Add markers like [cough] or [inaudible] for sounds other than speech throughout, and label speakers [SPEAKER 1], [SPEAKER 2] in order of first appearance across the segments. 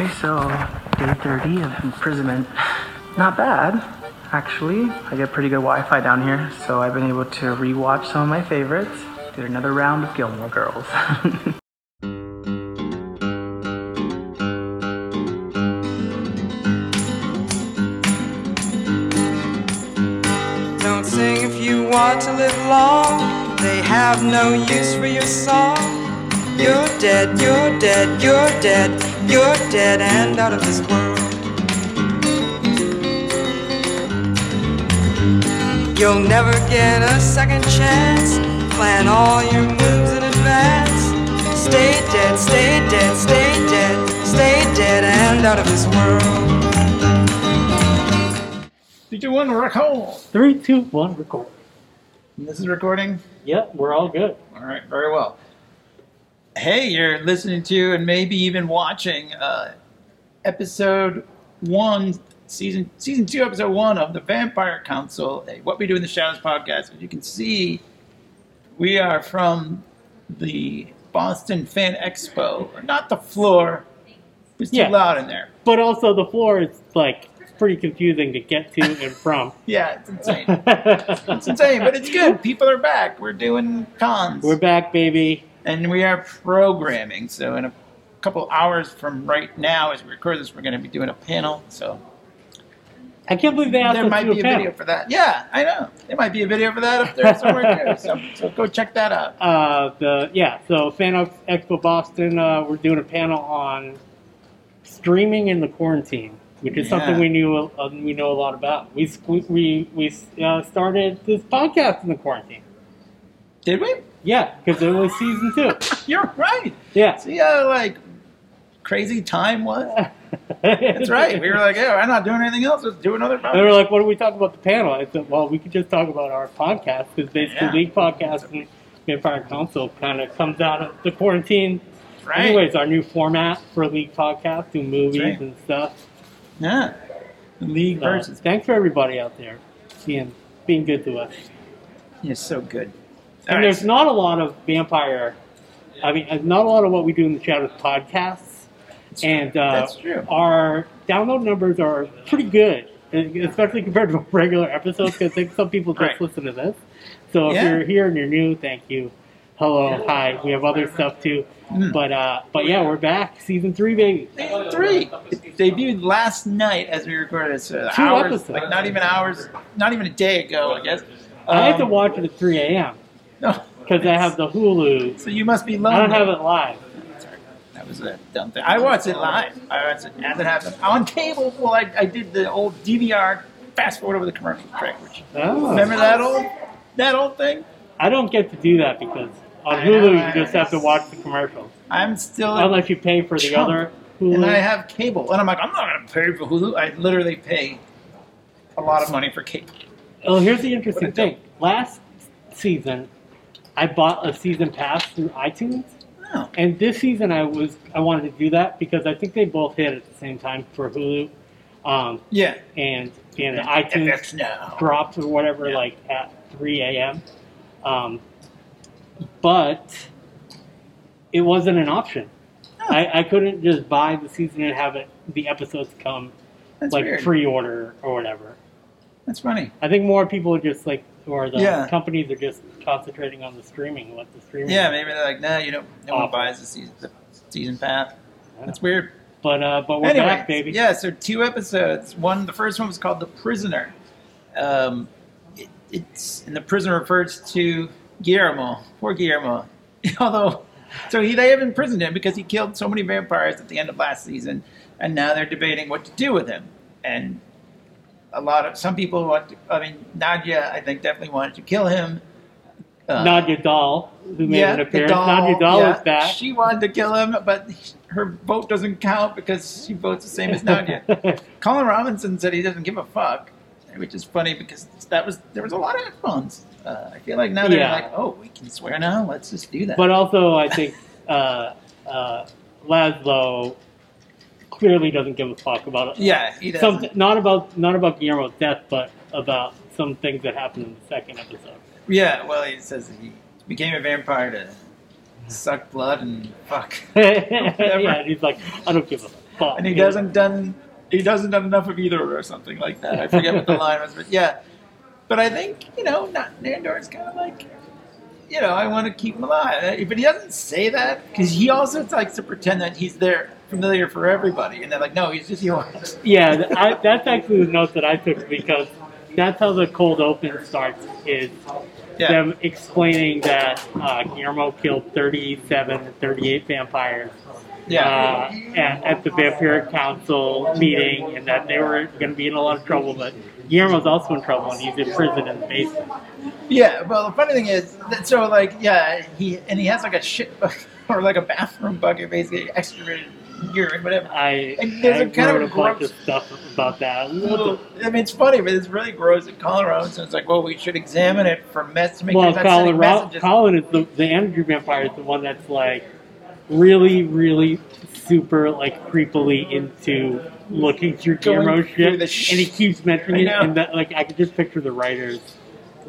[SPEAKER 1] Okay, so day 30 of imprisonment. Not bad, actually. I get pretty good Wi Fi down here, so I've been able to rewatch some of my favorites. Did another round of Gilmore Girls. [laughs]
[SPEAKER 2] Don't sing if you want to live long. They have no use for your song. You're dead, you're dead, you're dead, you're dead and out of this world. You'll never get a second chance. Plan all your moves in advance. Stay dead, stay dead, stay dead, stay dead and out of this world.
[SPEAKER 3] Three, two, one, record.
[SPEAKER 4] Three, two, one, record.
[SPEAKER 3] And this is recording.
[SPEAKER 4] Yep, we're all good.
[SPEAKER 3] All right, very well. Hey, you're listening to and maybe even watching uh, episode one, season season two, episode one of the Vampire Council, a What We Do in the Shadows podcast. As you can see, we are from the Boston Fan Expo, not the floor. It's too
[SPEAKER 4] Yeah.
[SPEAKER 3] loud in there.
[SPEAKER 4] But also, the floor is like pretty confusing to get to and from. [laughs]
[SPEAKER 3] Yeah, it's insane. it's insane, but it's good. People are back. We're doing cons.
[SPEAKER 4] we're back, baby.
[SPEAKER 3] And we are programming. So in a couple hours from right now, as we record this, we're going to be doing a panel. So
[SPEAKER 4] I can't believe they asked
[SPEAKER 3] there might be a
[SPEAKER 4] panel.
[SPEAKER 3] video for that. Yeah, I know. There might be a video for that up there somewhere too. [laughs] So, so go check that out.
[SPEAKER 4] Uh, the yeah, so Fan Expo Boston, uh, we're doing a panel on streaming in the quarantine, which is something we knew uh, we know a lot about. We we we, we uh, started this podcast in the quarantine.
[SPEAKER 3] Did we?
[SPEAKER 4] Yeah, because it was season two. [laughs]
[SPEAKER 3] You're right.
[SPEAKER 4] Yeah,
[SPEAKER 3] See how like crazy time was. That's right. We were like, yeah, I'm not doing anything else. Let's do another.
[SPEAKER 4] And they were like, "What do we talk about the panel?" I said, "Well, we could just talk about our podcast because basically,
[SPEAKER 3] Yeah.
[SPEAKER 4] League Podcast and Vampire Council kind of comes out of the quarantine.
[SPEAKER 3] right.
[SPEAKER 4] Anyways, our new format for League Podcast, do movies
[SPEAKER 3] right.
[SPEAKER 4] and stuff.
[SPEAKER 3] Yeah. League
[SPEAKER 4] So,
[SPEAKER 3] versus.
[SPEAKER 4] thanks for everybody out there being being good to us.
[SPEAKER 3] You're so good.
[SPEAKER 4] And
[SPEAKER 3] All
[SPEAKER 4] there's not a lot of vampire. I mean, not a lot of what we do in the shadows podcasts, and uh,
[SPEAKER 3] That's true.
[SPEAKER 4] our download numbers are pretty good, especially compared to [laughs] regular episodes. Because I think some people just
[SPEAKER 3] Right.
[SPEAKER 4] listen to this. So if
[SPEAKER 3] Yeah.
[SPEAKER 4] you're here and you're new, thank you. Hello, hi. We have other stuff too,
[SPEAKER 3] Mm.
[SPEAKER 4] but uh, but yeah, we're back, season three, baby.
[SPEAKER 3] Season three. It debuted last night as we recorded it. So
[SPEAKER 4] Two
[SPEAKER 3] hours,
[SPEAKER 4] episodes.
[SPEAKER 3] like not even hours, not even a day ago, I guess.
[SPEAKER 4] I had to
[SPEAKER 3] Um,
[SPEAKER 4] watch it at 3 a.m.
[SPEAKER 3] No, [laughs]
[SPEAKER 4] because I have the Hulu.
[SPEAKER 3] So you must be lonely.
[SPEAKER 4] I don't have it live.
[SPEAKER 3] Sorry, that was a dumb thing. I watched it live. I watched it as it happened on cable. Well, I, I did the old DVR fast forward over the commercial trick. Which
[SPEAKER 4] Oh.
[SPEAKER 3] remember that old that old thing?
[SPEAKER 4] I don't get to do that because on
[SPEAKER 3] I
[SPEAKER 4] Hulu
[SPEAKER 3] I-
[SPEAKER 4] you just have to watch the commercials.
[SPEAKER 3] I'm still
[SPEAKER 4] Unless you pay for the
[SPEAKER 3] Chump.
[SPEAKER 4] other Hulu.
[SPEAKER 3] and I have cable, and I'm like, I'm not going to pay for Hulu. I literally pay a lot of money for cable.
[SPEAKER 4] oh, here's the interesting thing. Last season, I bought a season pass through iTunes,
[SPEAKER 3] No.
[SPEAKER 4] and this season I was I wanted to do that because I think they both hit at the same time for Hulu, um,
[SPEAKER 3] Yeah.
[SPEAKER 4] and and iTunes
[SPEAKER 3] FX now.
[SPEAKER 4] dropped or whatever
[SPEAKER 3] Yeah.
[SPEAKER 4] like at 3 a.m. Um, but it wasn't an option.
[SPEAKER 3] Oh.
[SPEAKER 4] I, I couldn't just buy the season and have it the episodes come
[SPEAKER 3] That's
[SPEAKER 4] like
[SPEAKER 3] weird.
[SPEAKER 4] pre-order or whatever.
[SPEAKER 3] That's funny.
[SPEAKER 4] I think more people just like, or the
[SPEAKER 3] Yeah.
[SPEAKER 4] companies are just concentrating on the streaming. What the streaming?
[SPEAKER 3] Yeah, maybe they're like, nah, you know, no one buys the season, the season pass. That's weird.
[SPEAKER 4] But uh, but we're
[SPEAKER 3] anyway,
[SPEAKER 4] back, baby.
[SPEAKER 3] Yeah, so two episodes. One, the first one was called "The Prisoner." Um, it, it's and the prisoner refers to Guillermo. Poor Guillermo. [laughs] Although, so he they have imprisoned him because he killed so many vampires at the end of last season, and now they're debating what to do with him. And a lot of some people want to. I mean, Nadja, I think, definitely wanted to kill him. Uh,
[SPEAKER 4] Nadja doll, who made
[SPEAKER 3] yeah,
[SPEAKER 4] an appearance. Nadja doll
[SPEAKER 3] yeah,
[SPEAKER 4] is back.
[SPEAKER 3] She wanted to kill him, but her vote doesn't count because she votes the same as Nadja. [laughs] Colin Robinson said he doesn't give a fuck, which is funny because that was there was a lot of headphones. Uh, I feel like now they're
[SPEAKER 4] Yeah.
[SPEAKER 3] like, oh, we can swear now. Let's just do that.
[SPEAKER 4] But also, I think uh, uh, Laszlo clearly doesn't give a fuck about it.
[SPEAKER 3] yeah, he doesn't.
[SPEAKER 4] Some, not about not about Guillermo's death, but about some things that happened in the second episode.
[SPEAKER 3] Yeah, well, he says he became a vampire to suck blood and fuck. [laughs]
[SPEAKER 4] yeah, and he's like, I don't give a fuck. fuck.
[SPEAKER 3] and he doesn't done he doesn't done enough of either or something like that. I forget what the [laughs] line was, but yeah. But I think you know, not Nandor's kind of like, you know, I want to keep him alive, but he doesn't say that because he also likes to pretend that he's there, familiar for everybody, and they're like, no, he's just yours. [laughs]
[SPEAKER 4] Yeah, th- I, that's actually the note that I took because that's how the cold open starts. Is
[SPEAKER 3] Yeah,
[SPEAKER 4] them explaining that uh, Guillermo killed 37 or 38 vampires
[SPEAKER 3] yeah,
[SPEAKER 4] uh, at, at the Vampiric Council meeting, and that they were going to be in a lot of trouble. But Guillermo's also in trouble, and he's in prison in the basement.
[SPEAKER 3] yeah. Well, the funny thing is, that, so like, yeah, he and he has like a shit bucket [laughs] or like a bathroom bucket, basically excavated urine, whatever.
[SPEAKER 4] I,
[SPEAKER 3] And there's
[SPEAKER 4] I
[SPEAKER 3] a kind of
[SPEAKER 4] wrote a bunch
[SPEAKER 3] gross-
[SPEAKER 4] of stuff about that.
[SPEAKER 3] Well, I mean, it's funny, but it's really gross in Colorado. So it's like, well, we should examine it for mess
[SPEAKER 4] Well,
[SPEAKER 3] sure it's not sending
[SPEAKER 4] Colin, is the, the energy vampire is the one that's like really, really super like creepily into looking through
[SPEAKER 3] Going
[SPEAKER 4] Guillermo's
[SPEAKER 3] through
[SPEAKER 4] shit,
[SPEAKER 3] sh-
[SPEAKER 4] and he keeps mentioning it, and that like I could just picture the writers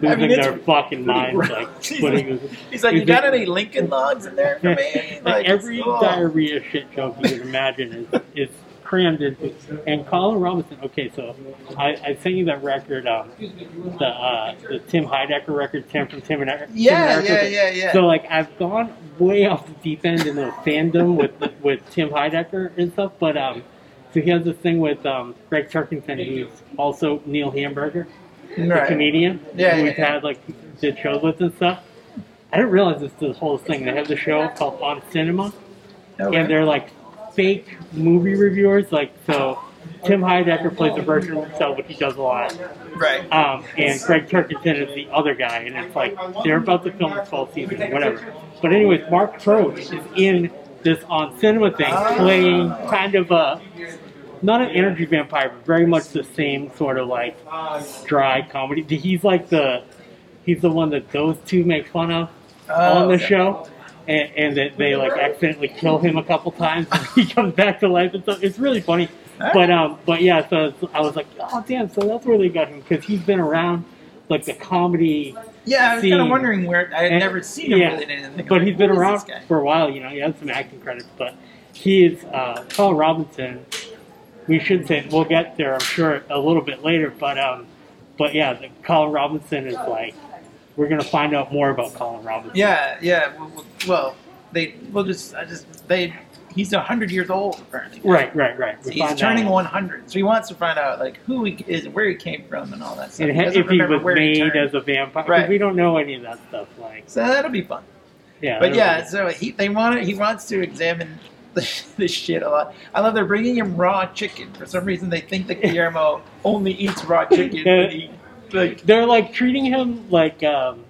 [SPEAKER 3] I
[SPEAKER 4] losing
[SPEAKER 3] mean,
[SPEAKER 4] their fucking minds, like [laughs]
[SPEAKER 3] He's
[SPEAKER 4] putting.
[SPEAKER 3] like- He's like, you got any Lincoln logs in there for me? [laughs] [laughs]
[SPEAKER 4] like, every
[SPEAKER 3] oh.
[SPEAKER 4] diarrhea shit joke you can imagine is, is crammed into. And Colin Robinson. Okay, so I, I sent you that record, um, the uh, the Tim Heidecker record, Tim from Tim and Eric. Tim
[SPEAKER 3] Yeah,
[SPEAKER 4] and Eric
[SPEAKER 3] yeah, yeah, yeah.
[SPEAKER 4] So like I've gone way off the deep end in the fandom with with Tim Heidecker and stuff, but um, so he has this thing with um, Gregg Turkington, who's also Neil Hamburger, the
[SPEAKER 3] Right.
[SPEAKER 4] comedian.
[SPEAKER 3] Yeah,
[SPEAKER 4] we've
[SPEAKER 3] yeah.
[SPEAKER 4] had like did shows with and stuff. I didn't realize this this whole thing. They have the show called On Cinema,
[SPEAKER 3] Okay.
[SPEAKER 4] and they're like fake movie reviewers. Like so, Tim Heidecker plays a version of himself, which he does a lot.
[SPEAKER 3] right.
[SPEAKER 4] Um, and Gregg Turkington is the other guy, and it's like they're about to film the 12th season or whatever. But anyways, Mark Proksch is in this on cinema thing, playing kind of a not an energy vampire, but very much the same sort of like dry comedy. He's like the he's the one that those two make fun of on the
[SPEAKER 3] okay.
[SPEAKER 4] show. And, and that they like accidentally kill him a couple times and [laughs] he comes back to life and stuff. It's really funny. But um, but yeah, so I was like, oh damn, so that's where they got him because he's been around like the comedy,
[SPEAKER 3] Yeah, I was kind of wondering where I had
[SPEAKER 4] And-
[SPEAKER 3] never seen him
[SPEAKER 4] yeah,
[SPEAKER 3] really in anything.
[SPEAKER 4] but
[SPEAKER 3] Like,
[SPEAKER 4] he's been around for a while. You know, he has some acting credits, but he is uh, Colin Robinson. We should say we'll get there, I'm sure, a little bit later. But um, but yeah, the, Colin Robinson is like we're gonna find out more about Colin Robinson.
[SPEAKER 3] Yeah, yeah. Well, they will just, I just, they. He's hundred years old apparently.
[SPEAKER 4] Right, right, right.
[SPEAKER 3] So he's turning 100, so he wants to find out like who he is, where he came from, and all that stuff.
[SPEAKER 4] And
[SPEAKER 3] He
[SPEAKER 4] if he was
[SPEAKER 3] he
[SPEAKER 4] made
[SPEAKER 3] turned.
[SPEAKER 4] as a vampire,
[SPEAKER 3] Right.
[SPEAKER 4] we don't know any of that stuff. Like,
[SPEAKER 3] so that'll be fun.
[SPEAKER 4] yeah,
[SPEAKER 3] But yeah, so he they want to, he wants to examine [laughs] this shit a lot. I love they're bringing him raw chicken for some reason. They think that Guillermo only eats raw chicken. he, [laughs] like
[SPEAKER 4] they're like treating him like um,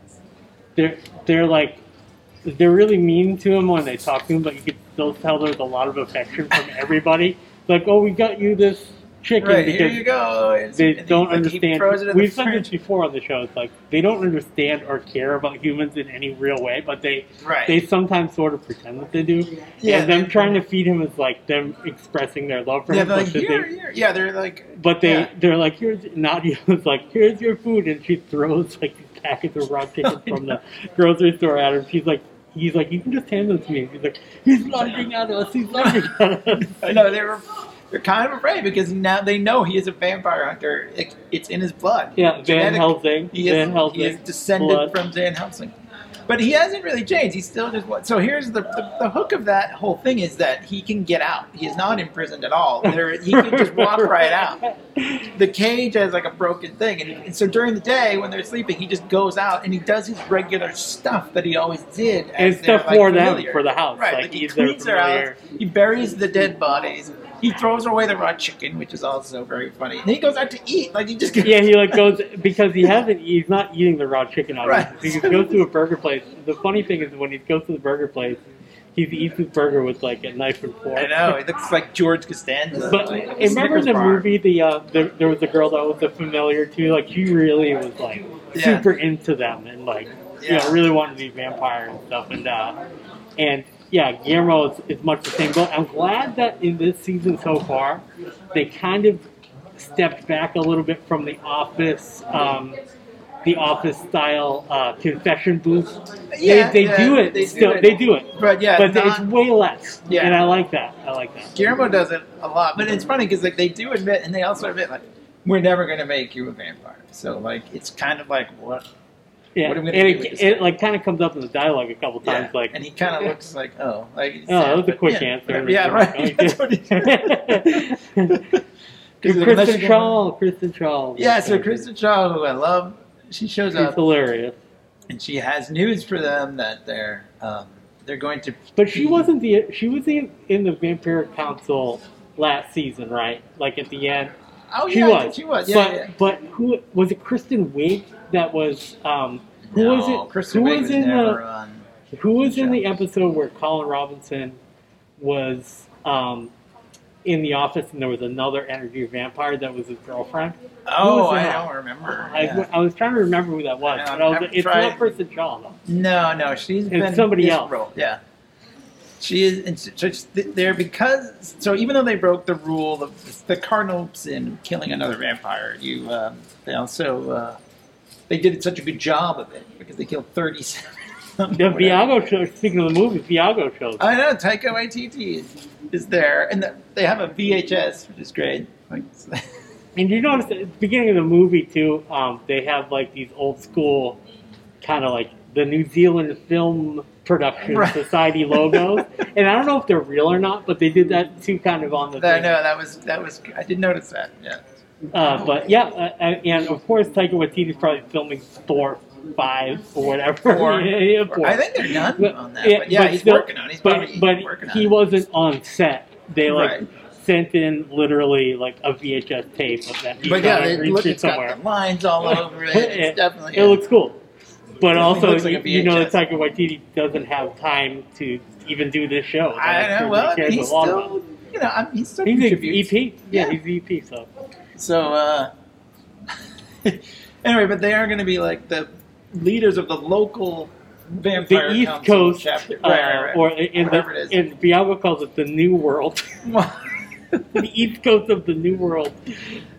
[SPEAKER 4] they're they're like they're really mean to him when they talk to him, but you can still tell there's a lot of affection from everybody. Like, oh, we got you this chicken
[SPEAKER 3] right here
[SPEAKER 4] because
[SPEAKER 3] you go. It's-
[SPEAKER 4] they
[SPEAKER 3] and
[SPEAKER 4] don't
[SPEAKER 3] like,
[SPEAKER 4] understand.
[SPEAKER 3] throws it in the
[SPEAKER 4] We've said this before on the show. It's like they don't understand or care about humans in any real way, but they
[SPEAKER 3] Right.
[SPEAKER 4] they sometimes sort of pretend that they do.
[SPEAKER 3] Yeah,
[SPEAKER 4] and them trying to feed him is like them expressing their love for
[SPEAKER 3] yeah,
[SPEAKER 4] him.
[SPEAKER 3] they're like here,
[SPEAKER 4] they-
[SPEAKER 3] here. Yeah, they're like.
[SPEAKER 4] but they
[SPEAKER 3] yeah.
[SPEAKER 4] they're like, here's Nadja was [laughs] like, here's your food, and she throws like these packets of raw [laughs] chicken from the grocery store at him. She's like, he's like, you can just hand them to me. He's like, he's lunging at us. He's lunging at us. [laughs]
[SPEAKER 3] I know they were. They're kind of afraid because now they know he is a vampire hunter. It, it's in his blood.
[SPEAKER 4] Yeah, Van
[SPEAKER 3] Genetic-
[SPEAKER 4] Helsing.
[SPEAKER 3] He is,
[SPEAKER 4] Van Helsing.
[SPEAKER 3] he is descended
[SPEAKER 4] blood.
[SPEAKER 3] from Van Helsing. But he hasn't really changed. He's still just what. So here's the, the the hook of that whole thing is that he can get out. He is not imprisoned at all. There, he can just [laughs] walk right out. The cage has like a broken thing, and, and so during the day when they're sleeping, he just goes out and he does his regular stuff that he always did.
[SPEAKER 4] And
[SPEAKER 3] as
[SPEAKER 4] stuff for them, for the house.
[SPEAKER 3] Right,
[SPEAKER 4] Like,
[SPEAKER 3] like, he cleans their house. He buries the dead bodies. He throws away the raw chicken, which is also very funny. And he goes out to eat. Like he just
[SPEAKER 4] Yeah, he like goes [laughs] because he hasn't. He's not eating the raw chicken. Obviously.
[SPEAKER 3] Right.
[SPEAKER 4] He goes to a burger place. The funny thing is when he goes to the burger place, he eats his burger with like a knife and fork.
[SPEAKER 3] I know. He looks like George Costanza.
[SPEAKER 4] But
[SPEAKER 3] like,
[SPEAKER 4] remember the
[SPEAKER 3] bar.
[SPEAKER 4] movie? The uh, there, there was a girl that was a familiar too. Like she really was like
[SPEAKER 3] Yeah.
[SPEAKER 4] super into them and like you
[SPEAKER 3] Yeah.
[SPEAKER 4] know really wanted to be vampire and stuff. And uh, and yeah, Guillermo is, is much the same. But I'm glad that in this season so far, they kind of stepped back a little bit from the Office. Um, the office style uh, confession booth.
[SPEAKER 3] Yeah,
[SPEAKER 4] they, they
[SPEAKER 3] yeah,
[SPEAKER 4] do it.
[SPEAKER 3] they do
[SPEAKER 4] still,
[SPEAKER 3] it.
[SPEAKER 4] They do it.
[SPEAKER 3] But yeah,
[SPEAKER 4] but
[SPEAKER 3] not-
[SPEAKER 4] it's way less.
[SPEAKER 3] Yeah.
[SPEAKER 4] and I like that. I like that.
[SPEAKER 3] Guillermo does it a lot, but it's funny because like they do admit, and they also admit like we're never going to make you a vampire. So like it's kind of like what
[SPEAKER 4] Yeah,
[SPEAKER 3] What are we
[SPEAKER 4] and
[SPEAKER 3] gonna
[SPEAKER 4] it,
[SPEAKER 3] do with
[SPEAKER 4] it like kind of comes up in the dialogue a couple
[SPEAKER 3] yeah.
[SPEAKER 4] times. Like,
[SPEAKER 3] and he kind of looks like oh like
[SPEAKER 4] oh, that was a
[SPEAKER 3] but
[SPEAKER 4] quick
[SPEAKER 3] yeah,
[SPEAKER 4] answer.
[SPEAKER 3] Yeah, right. [laughs] That's what he- He's like,
[SPEAKER 4] Kristen Kristen Schaal.
[SPEAKER 3] Yeah, so Kristen Schaal, who I love, she shows
[SPEAKER 4] She's
[SPEAKER 3] up
[SPEAKER 4] hilarious.
[SPEAKER 3] and she has news for them that they're um, they're going to.
[SPEAKER 4] But she wasn't the she was in, in the Vampire Council last season, right? Like at the end,
[SPEAKER 3] Oh
[SPEAKER 4] she
[SPEAKER 3] yeah,
[SPEAKER 4] was.
[SPEAKER 3] She was. Yeah,
[SPEAKER 4] but
[SPEAKER 3] yeah.
[SPEAKER 4] but who was it? Kristen Wiig that was. Um, who
[SPEAKER 3] no,
[SPEAKER 4] was it? Who was,
[SPEAKER 3] was
[SPEAKER 4] in the
[SPEAKER 3] on.
[SPEAKER 4] Who was in the episode where Colin Robinson was um, in the office and there was another energy vampire that was his girlfriend?
[SPEAKER 3] Oh, I
[SPEAKER 4] that?
[SPEAKER 3] don't remember.
[SPEAKER 4] I,
[SPEAKER 3] Yeah.
[SPEAKER 4] I was trying to remember who that was, but I was, it's not Kristen Schaal.
[SPEAKER 3] No, no, she's been
[SPEAKER 4] somebody else.
[SPEAKER 3] Role. Yeah, she is. And so there because so even though they broke the rule of the cardinal sin killing another vampire, you um, they also uh, they did such a good job of it because they killed thirty-seven. [laughs]
[SPEAKER 4] The Viago show. Speaking of the movie, Viago shows.
[SPEAKER 3] I know Taika Waititi is, is there, and the, they have a VHS, which is great. Like, [laughs]
[SPEAKER 4] And you notice at the beginning of the movie too, um, they have like these old school, kind of like the New Zealand Film Production
[SPEAKER 3] Right.
[SPEAKER 4] Society logos. [laughs] and I don't know if they're real or not, but they did that too, kind of on the.
[SPEAKER 3] I know that was that was. I did notice that. Yeah.
[SPEAKER 4] Uh, but yeah, uh, uh, and of course Taika Waititi's probably filming Thor five or whatever.
[SPEAKER 3] Four. [laughs]
[SPEAKER 4] yeah, yeah, four.
[SPEAKER 3] I think they're done
[SPEAKER 4] But-
[SPEAKER 3] on that. But yeah, he's
[SPEAKER 4] still-
[SPEAKER 3] working on. it. He's
[SPEAKER 4] but
[SPEAKER 3] probably
[SPEAKER 4] but
[SPEAKER 3] working on
[SPEAKER 4] he
[SPEAKER 3] it.
[SPEAKER 4] wasn't on set. They like
[SPEAKER 3] Right.
[SPEAKER 4] sent in literally like a VHS tape of that.
[SPEAKER 3] But yeah, they, look,
[SPEAKER 4] it
[SPEAKER 3] it's got the lines all [laughs] over it. It's
[SPEAKER 4] It-
[SPEAKER 3] definitely.
[SPEAKER 4] It looks cool. But also,
[SPEAKER 3] like
[SPEAKER 4] you, you know that. Taika Waititi doesn't have time to even do this show.
[SPEAKER 3] I know. Well, I mean, he's still, you know, I'm, he's still
[SPEAKER 4] He's an. EP. Yeah,
[SPEAKER 3] Yeah.
[SPEAKER 4] he's EP. So
[SPEAKER 3] So, uh, [laughs] anyway, but they are going to be like the leaders of the local vampire
[SPEAKER 4] the East Coast,
[SPEAKER 3] chapter,
[SPEAKER 4] uh,
[SPEAKER 3] right, right, right.
[SPEAKER 4] or in
[SPEAKER 3] Whatever
[SPEAKER 4] the
[SPEAKER 3] it is.
[SPEAKER 4] in Viago calls it the New World, [laughs] the East Coast of the New World.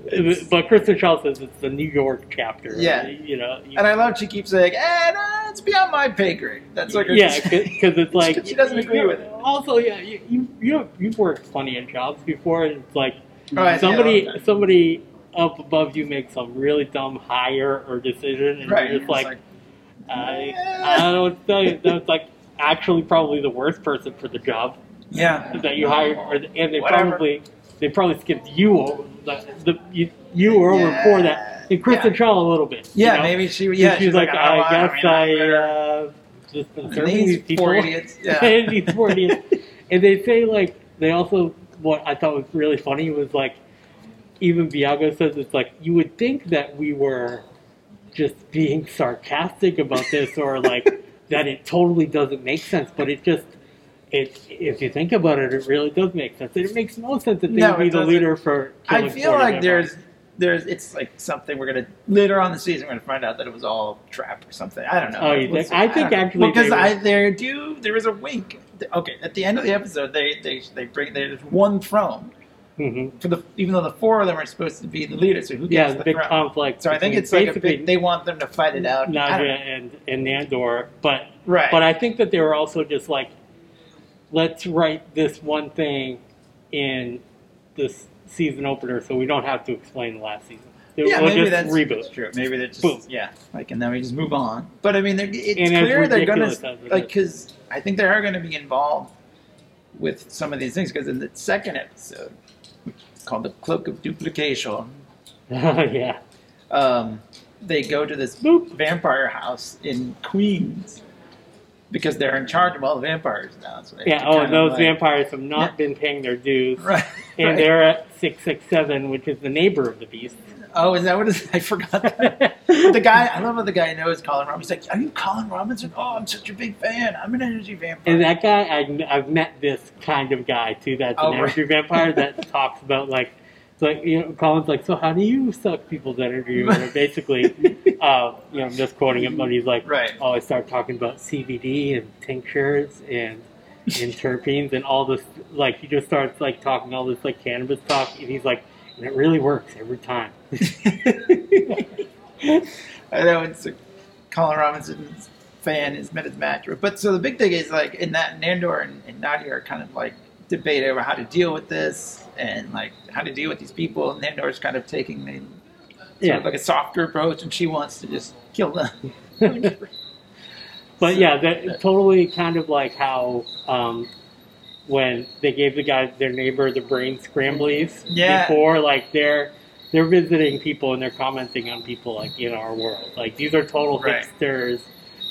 [SPEAKER 3] It's-
[SPEAKER 4] but Kristen Schaal says it's the New York chapter.
[SPEAKER 3] Yeah.
[SPEAKER 4] you know.
[SPEAKER 3] and I love she keeps saying, "Eh, no, it's beyond my pay grade." That's like her
[SPEAKER 4] yeah, [laughs] because it's like
[SPEAKER 3] She doesn't agree with it.
[SPEAKER 4] Also, yeah, you you you you've worked plenty of jobs before, and it's like
[SPEAKER 3] I see,
[SPEAKER 4] somebody
[SPEAKER 3] I love that.
[SPEAKER 4] somebody up above you makes some really dumb hire or decision, and
[SPEAKER 3] right?
[SPEAKER 4] you're just
[SPEAKER 3] it's
[SPEAKER 4] like, I I don't know what to tell you. That's like actually probably the worst person for the job
[SPEAKER 3] yeah,
[SPEAKER 4] that you hire, or, and they
[SPEAKER 3] Whatever.
[SPEAKER 4] probably they probably skipped you over the, the you, you were over
[SPEAKER 3] Yeah.
[SPEAKER 4] for that. And Kristen
[SPEAKER 3] Yeah.
[SPEAKER 4] Shaw a little bit. you
[SPEAKER 3] yeah.
[SPEAKER 4] know?
[SPEAKER 3] Maybe she, yeah,
[SPEAKER 4] she's, like,
[SPEAKER 3] "Oh,
[SPEAKER 4] I guess
[SPEAKER 3] mean,
[SPEAKER 4] I uh, just been
[SPEAKER 3] And
[SPEAKER 4] serving
[SPEAKER 3] these
[SPEAKER 4] these people.
[SPEAKER 3] poor idiots. Yeah. [laughs]
[SPEAKER 4] these poor idiots. And they say like they also what I thought was really funny was like even Viago says it's like you would think that we were just being sarcastic about this or like [laughs] that it totally doesn't make sense, but it just it if you think about it, it really does make sense. It makes no sense that they
[SPEAKER 3] No,
[SPEAKER 4] would be the leader for.
[SPEAKER 3] I feel
[SPEAKER 4] 40
[SPEAKER 3] like there's there's it's like something we're gonna later on in the season we're gonna find out that it was all trap or something. I don't know.
[SPEAKER 4] Oh, you
[SPEAKER 3] We'll
[SPEAKER 4] think-
[SPEAKER 3] see.
[SPEAKER 4] I think actually
[SPEAKER 3] because I there do there is a wink. Okay, at the end of the episode, they they they bring there's one throne
[SPEAKER 4] Mhm.
[SPEAKER 3] for the even though the four of them are supposed to be the leaders. So who
[SPEAKER 4] yeah,
[SPEAKER 3] gets
[SPEAKER 4] the
[SPEAKER 3] the
[SPEAKER 4] big
[SPEAKER 3] throne?
[SPEAKER 4] conflict.
[SPEAKER 3] So I think it's like big. They want them to fight it out. I Nadja
[SPEAKER 4] and and Nandor, but
[SPEAKER 3] Right.
[SPEAKER 4] But I think that they were also just like, let's write this one thing in this season opener, so we don't have to explain the last season.
[SPEAKER 3] Yeah, maybe that's
[SPEAKER 4] reboot.
[SPEAKER 3] true. Maybe they're just
[SPEAKER 4] Boom.
[SPEAKER 3] yeah, like and then we just move on. But I mean, they're, it's
[SPEAKER 4] And
[SPEAKER 3] clear they're gonna
[SPEAKER 4] it
[SPEAKER 3] like because I think they are going to be involved with some of these things because in the second episode, called the Cloak of Duplication, [laughs]
[SPEAKER 4] yeah.
[SPEAKER 3] um, they go to this
[SPEAKER 4] Boop.
[SPEAKER 3] vampire house in Queens because they're in charge of all the vampires now. So
[SPEAKER 4] Yeah. Oh, those
[SPEAKER 3] like-
[SPEAKER 4] vampires have not
[SPEAKER 3] Yeah.
[SPEAKER 4] been paying their dues, [laughs]
[SPEAKER 3] right?
[SPEAKER 4] and
[SPEAKER 3] right.
[SPEAKER 4] they're at six six seven, which is the neighbor of the beast.
[SPEAKER 3] Oh, is that what it is? [laughs] I forgot. That. the guy, I love how the guy knows Colin Robinson. He's like, "Are you Colin Robinson? Oh, I'm such a big fan. I'm an energy vampire."
[SPEAKER 4] And that guy, I, I've met this kind of guy too. That's an
[SPEAKER 3] Oh, right.
[SPEAKER 4] energy vampire that [laughs] talks about like, like you know, Colin's like, so how do you suck people's energy? And basically, [laughs] uh, you know, I'm just quoting him, but he's like,
[SPEAKER 3] Right.
[SPEAKER 4] oh, I start talking about CBD and tinctures and and terpenes and all this. Like he just starts like talking all this like cannabis talk, and he's like, and it really works every time. [laughs]
[SPEAKER 3] I know it's a Colin Robinson's fan has met his match. But so the big thing is like in that Nandor and, and Nadja are kind of like debate over how to deal with this and like how to deal with these people. And Nandor's kind of taking the
[SPEAKER 4] Yeah.
[SPEAKER 3] of like a softer approach, and she wants to just kill them. [laughs]
[SPEAKER 4] But yeah, that totally kind of like how um, when they gave the guy their neighbor the brain scramblies
[SPEAKER 3] Yeah.
[SPEAKER 4] before, like they're they're visiting people and they're commenting on people like in our world. Like these are total
[SPEAKER 3] Right.
[SPEAKER 4] hipsters.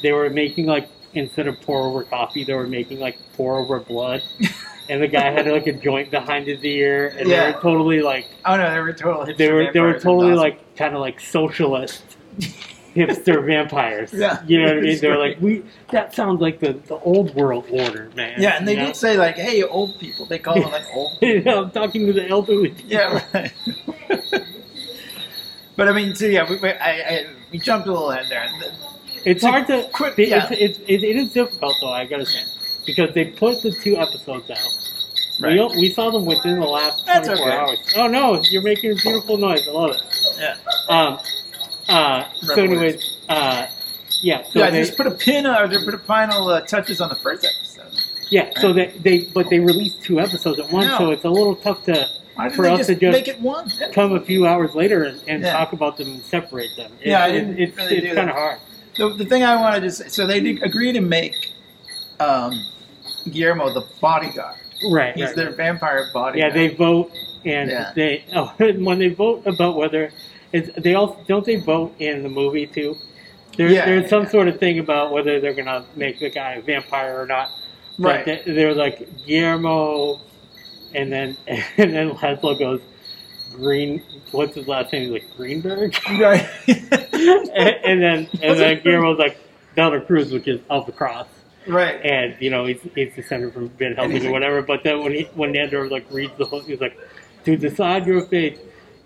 [SPEAKER 4] They were making like instead of pour over coffee, they were making like pour over blood. [laughs] And the guy had like a joint behind his ear, and
[SPEAKER 3] Yeah.
[SPEAKER 4] they were totally like
[SPEAKER 3] oh no, they were totally
[SPEAKER 4] they were they were totally like kind of like socialist [laughs] hipster [laughs] vampires.
[SPEAKER 3] Yeah.
[SPEAKER 4] you know what I mean.
[SPEAKER 3] They're
[SPEAKER 4] like, we that sounds like the, the old world order, man.
[SPEAKER 3] Yeah, and they
[SPEAKER 4] you know?
[SPEAKER 3] did say like, "Hey, old people." They call them like [laughs] old.
[SPEAKER 4] You know, I'm talking to the elderly. people.
[SPEAKER 3] Yeah, right. but I mean, so yeah, we, we, I, I, we jumped a little ahead there.
[SPEAKER 4] It's
[SPEAKER 3] So
[SPEAKER 4] hard to.
[SPEAKER 3] quick-
[SPEAKER 4] it-
[SPEAKER 3] yeah.
[SPEAKER 4] it's, it's, it, it is difficult though. I gotta say, because they put the two episodes out.
[SPEAKER 3] Right.
[SPEAKER 4] We, we saw them within the last
[SPEAKER 3] That's
[SPEAKER 4] 24
[SPEAKER 3] okay.
[SPEAKER 4] hours. Oh no, you're making a beautiful noise. I love it.
[SPEAKER 3] Yeah,
[SPEAKER 4] Um, uh, so, anyways, uh, yeah. So
[SPEAKER 3] yeah.
[SPEAKER 4] they,
[SPEAKER 3] Just put a pin or they put a final uh, touches on the first episode.
[SPEAKER 4] Yeah, so they, they but they released two episodes at once, so it's a little tough to For us
[SPEAKER 3] just,
[SPEAKER 4] to just-
[SPEAKER 3] make it one?
[SPEAKER 4] come a few hours later and, and
[SPEAKER 3] Yeah.
[SPEAKER 4] talk about them and separate them. It-
[SPEAKER 3] Yeah, I didn't
[SPEAKER 4] it's
[SPEAKER 3] really
[SPEAKER 4] it's kind of hard.
[SPEAKER 3] The, the thing I wanted to say, so they did agree to make um, Guillermo the bodyguard.
[SPEAKER 4] Right.
[SPEAKER 3] He's
[SPEAKER 4] right.
[SPEAKER 3] their vampire bodyguard.
[SPEAKER 4] yeah, they vote and
[SPEAKER 3] Yeah.
[SPEAKER 4] they oh, [laughs] when they vote about whether they also don't they vote in the movie too. There,
[SPEAKER 3] Yeah,
[SPEAKER 4] there's some
[SPEAKER 3] yeah.
[SPEAKER 4] sort of thing about whether they're gonna make the guy a vampire or not. But
[SPEAKER 3] Right.
[SPEAKER 4] they, they're like Guillermo, and then [laughs] and then Laszlo goes Green. What's his last name? He's like Greenberg.
[SPEAKER 3] Right. [laughs]
[SPEAKER 4] and, and then and then [laughs] Guillermo's like De La Cruz, which is of the cross,
[SPEAKER 3] right.
[SPEAKER 4] and you know he's, he's descended from Van Helsing or whatever. But then when he when Nandor like reads the whole, he's like, to decide your fate,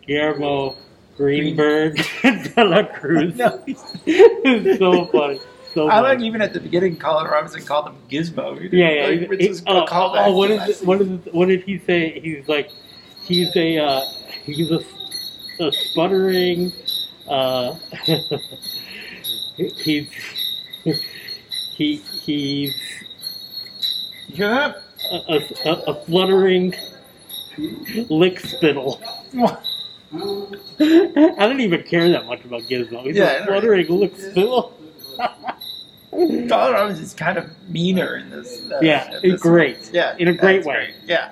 [SPEAKER 4] Guillermo Greenberg De La [laughs] Cruz. [laughs]
[SPEAKER 3] No,
[SPEAKER 4] it's so funny. So
[SPEAKER 3] I like even at the beginning, Colin Robinson called him Gizmo. He did,
[SPEAKER 4] Yeah, yeah.
[SPEAKER 3] Like,
[SPEAKER 4] he-
[SPEAKER 3] which
[SPEAKER 4] he-
[SPEAKER 3] is
[SPEAKER 4] oh, oh, what is it, what is it, what did he say? He's like he's a uh, he's a, a sputtering uh, [laughs] he's he he's
[SPEAKER 3] You hear that?
[SPEAKER 4] a, a, a fluttering lick spittle. [laughs] I don't even care that much about Gizmo. He's
[SPEAKER 3] Yeah,
[SPEAKER 4] a fluttering lick spittle.
[SPEAKER 3] Colin Robinson's kind of meaner in this. Uh,
[SPEAKER 4] Yeah,
[SPEAKER 3] in this
[SPEAKER 4] great.
[SPEAKER 3] Yeah,
[SPEAKER 4] In a great way.
[SPEAKER 3] great. Yeah.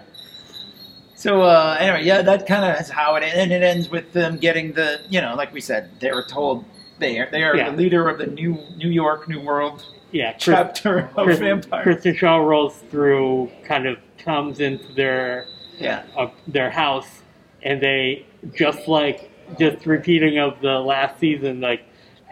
[SPEAKER 3] So uh, anyway, yeah, that kind of is how it and it ends with them getting the you know, like we said, they were told they are they are
[SPEAKER 4] Yeah.
[SPEAKER 3] the leader of the new New York New World
[SPEAKER 4] Yeah, Chris,
[SPEAKER 3] chapter of
[SPEAKER 4] Chris,
[SPEAKER 3] vampires.
[SPEAKER 4] Kristen Schaal rolls through, kind of comes into their
[SPEAKER 3] Yeah,
[SPEAKER 4] uh, their house, and they just like just repeating of the last season, like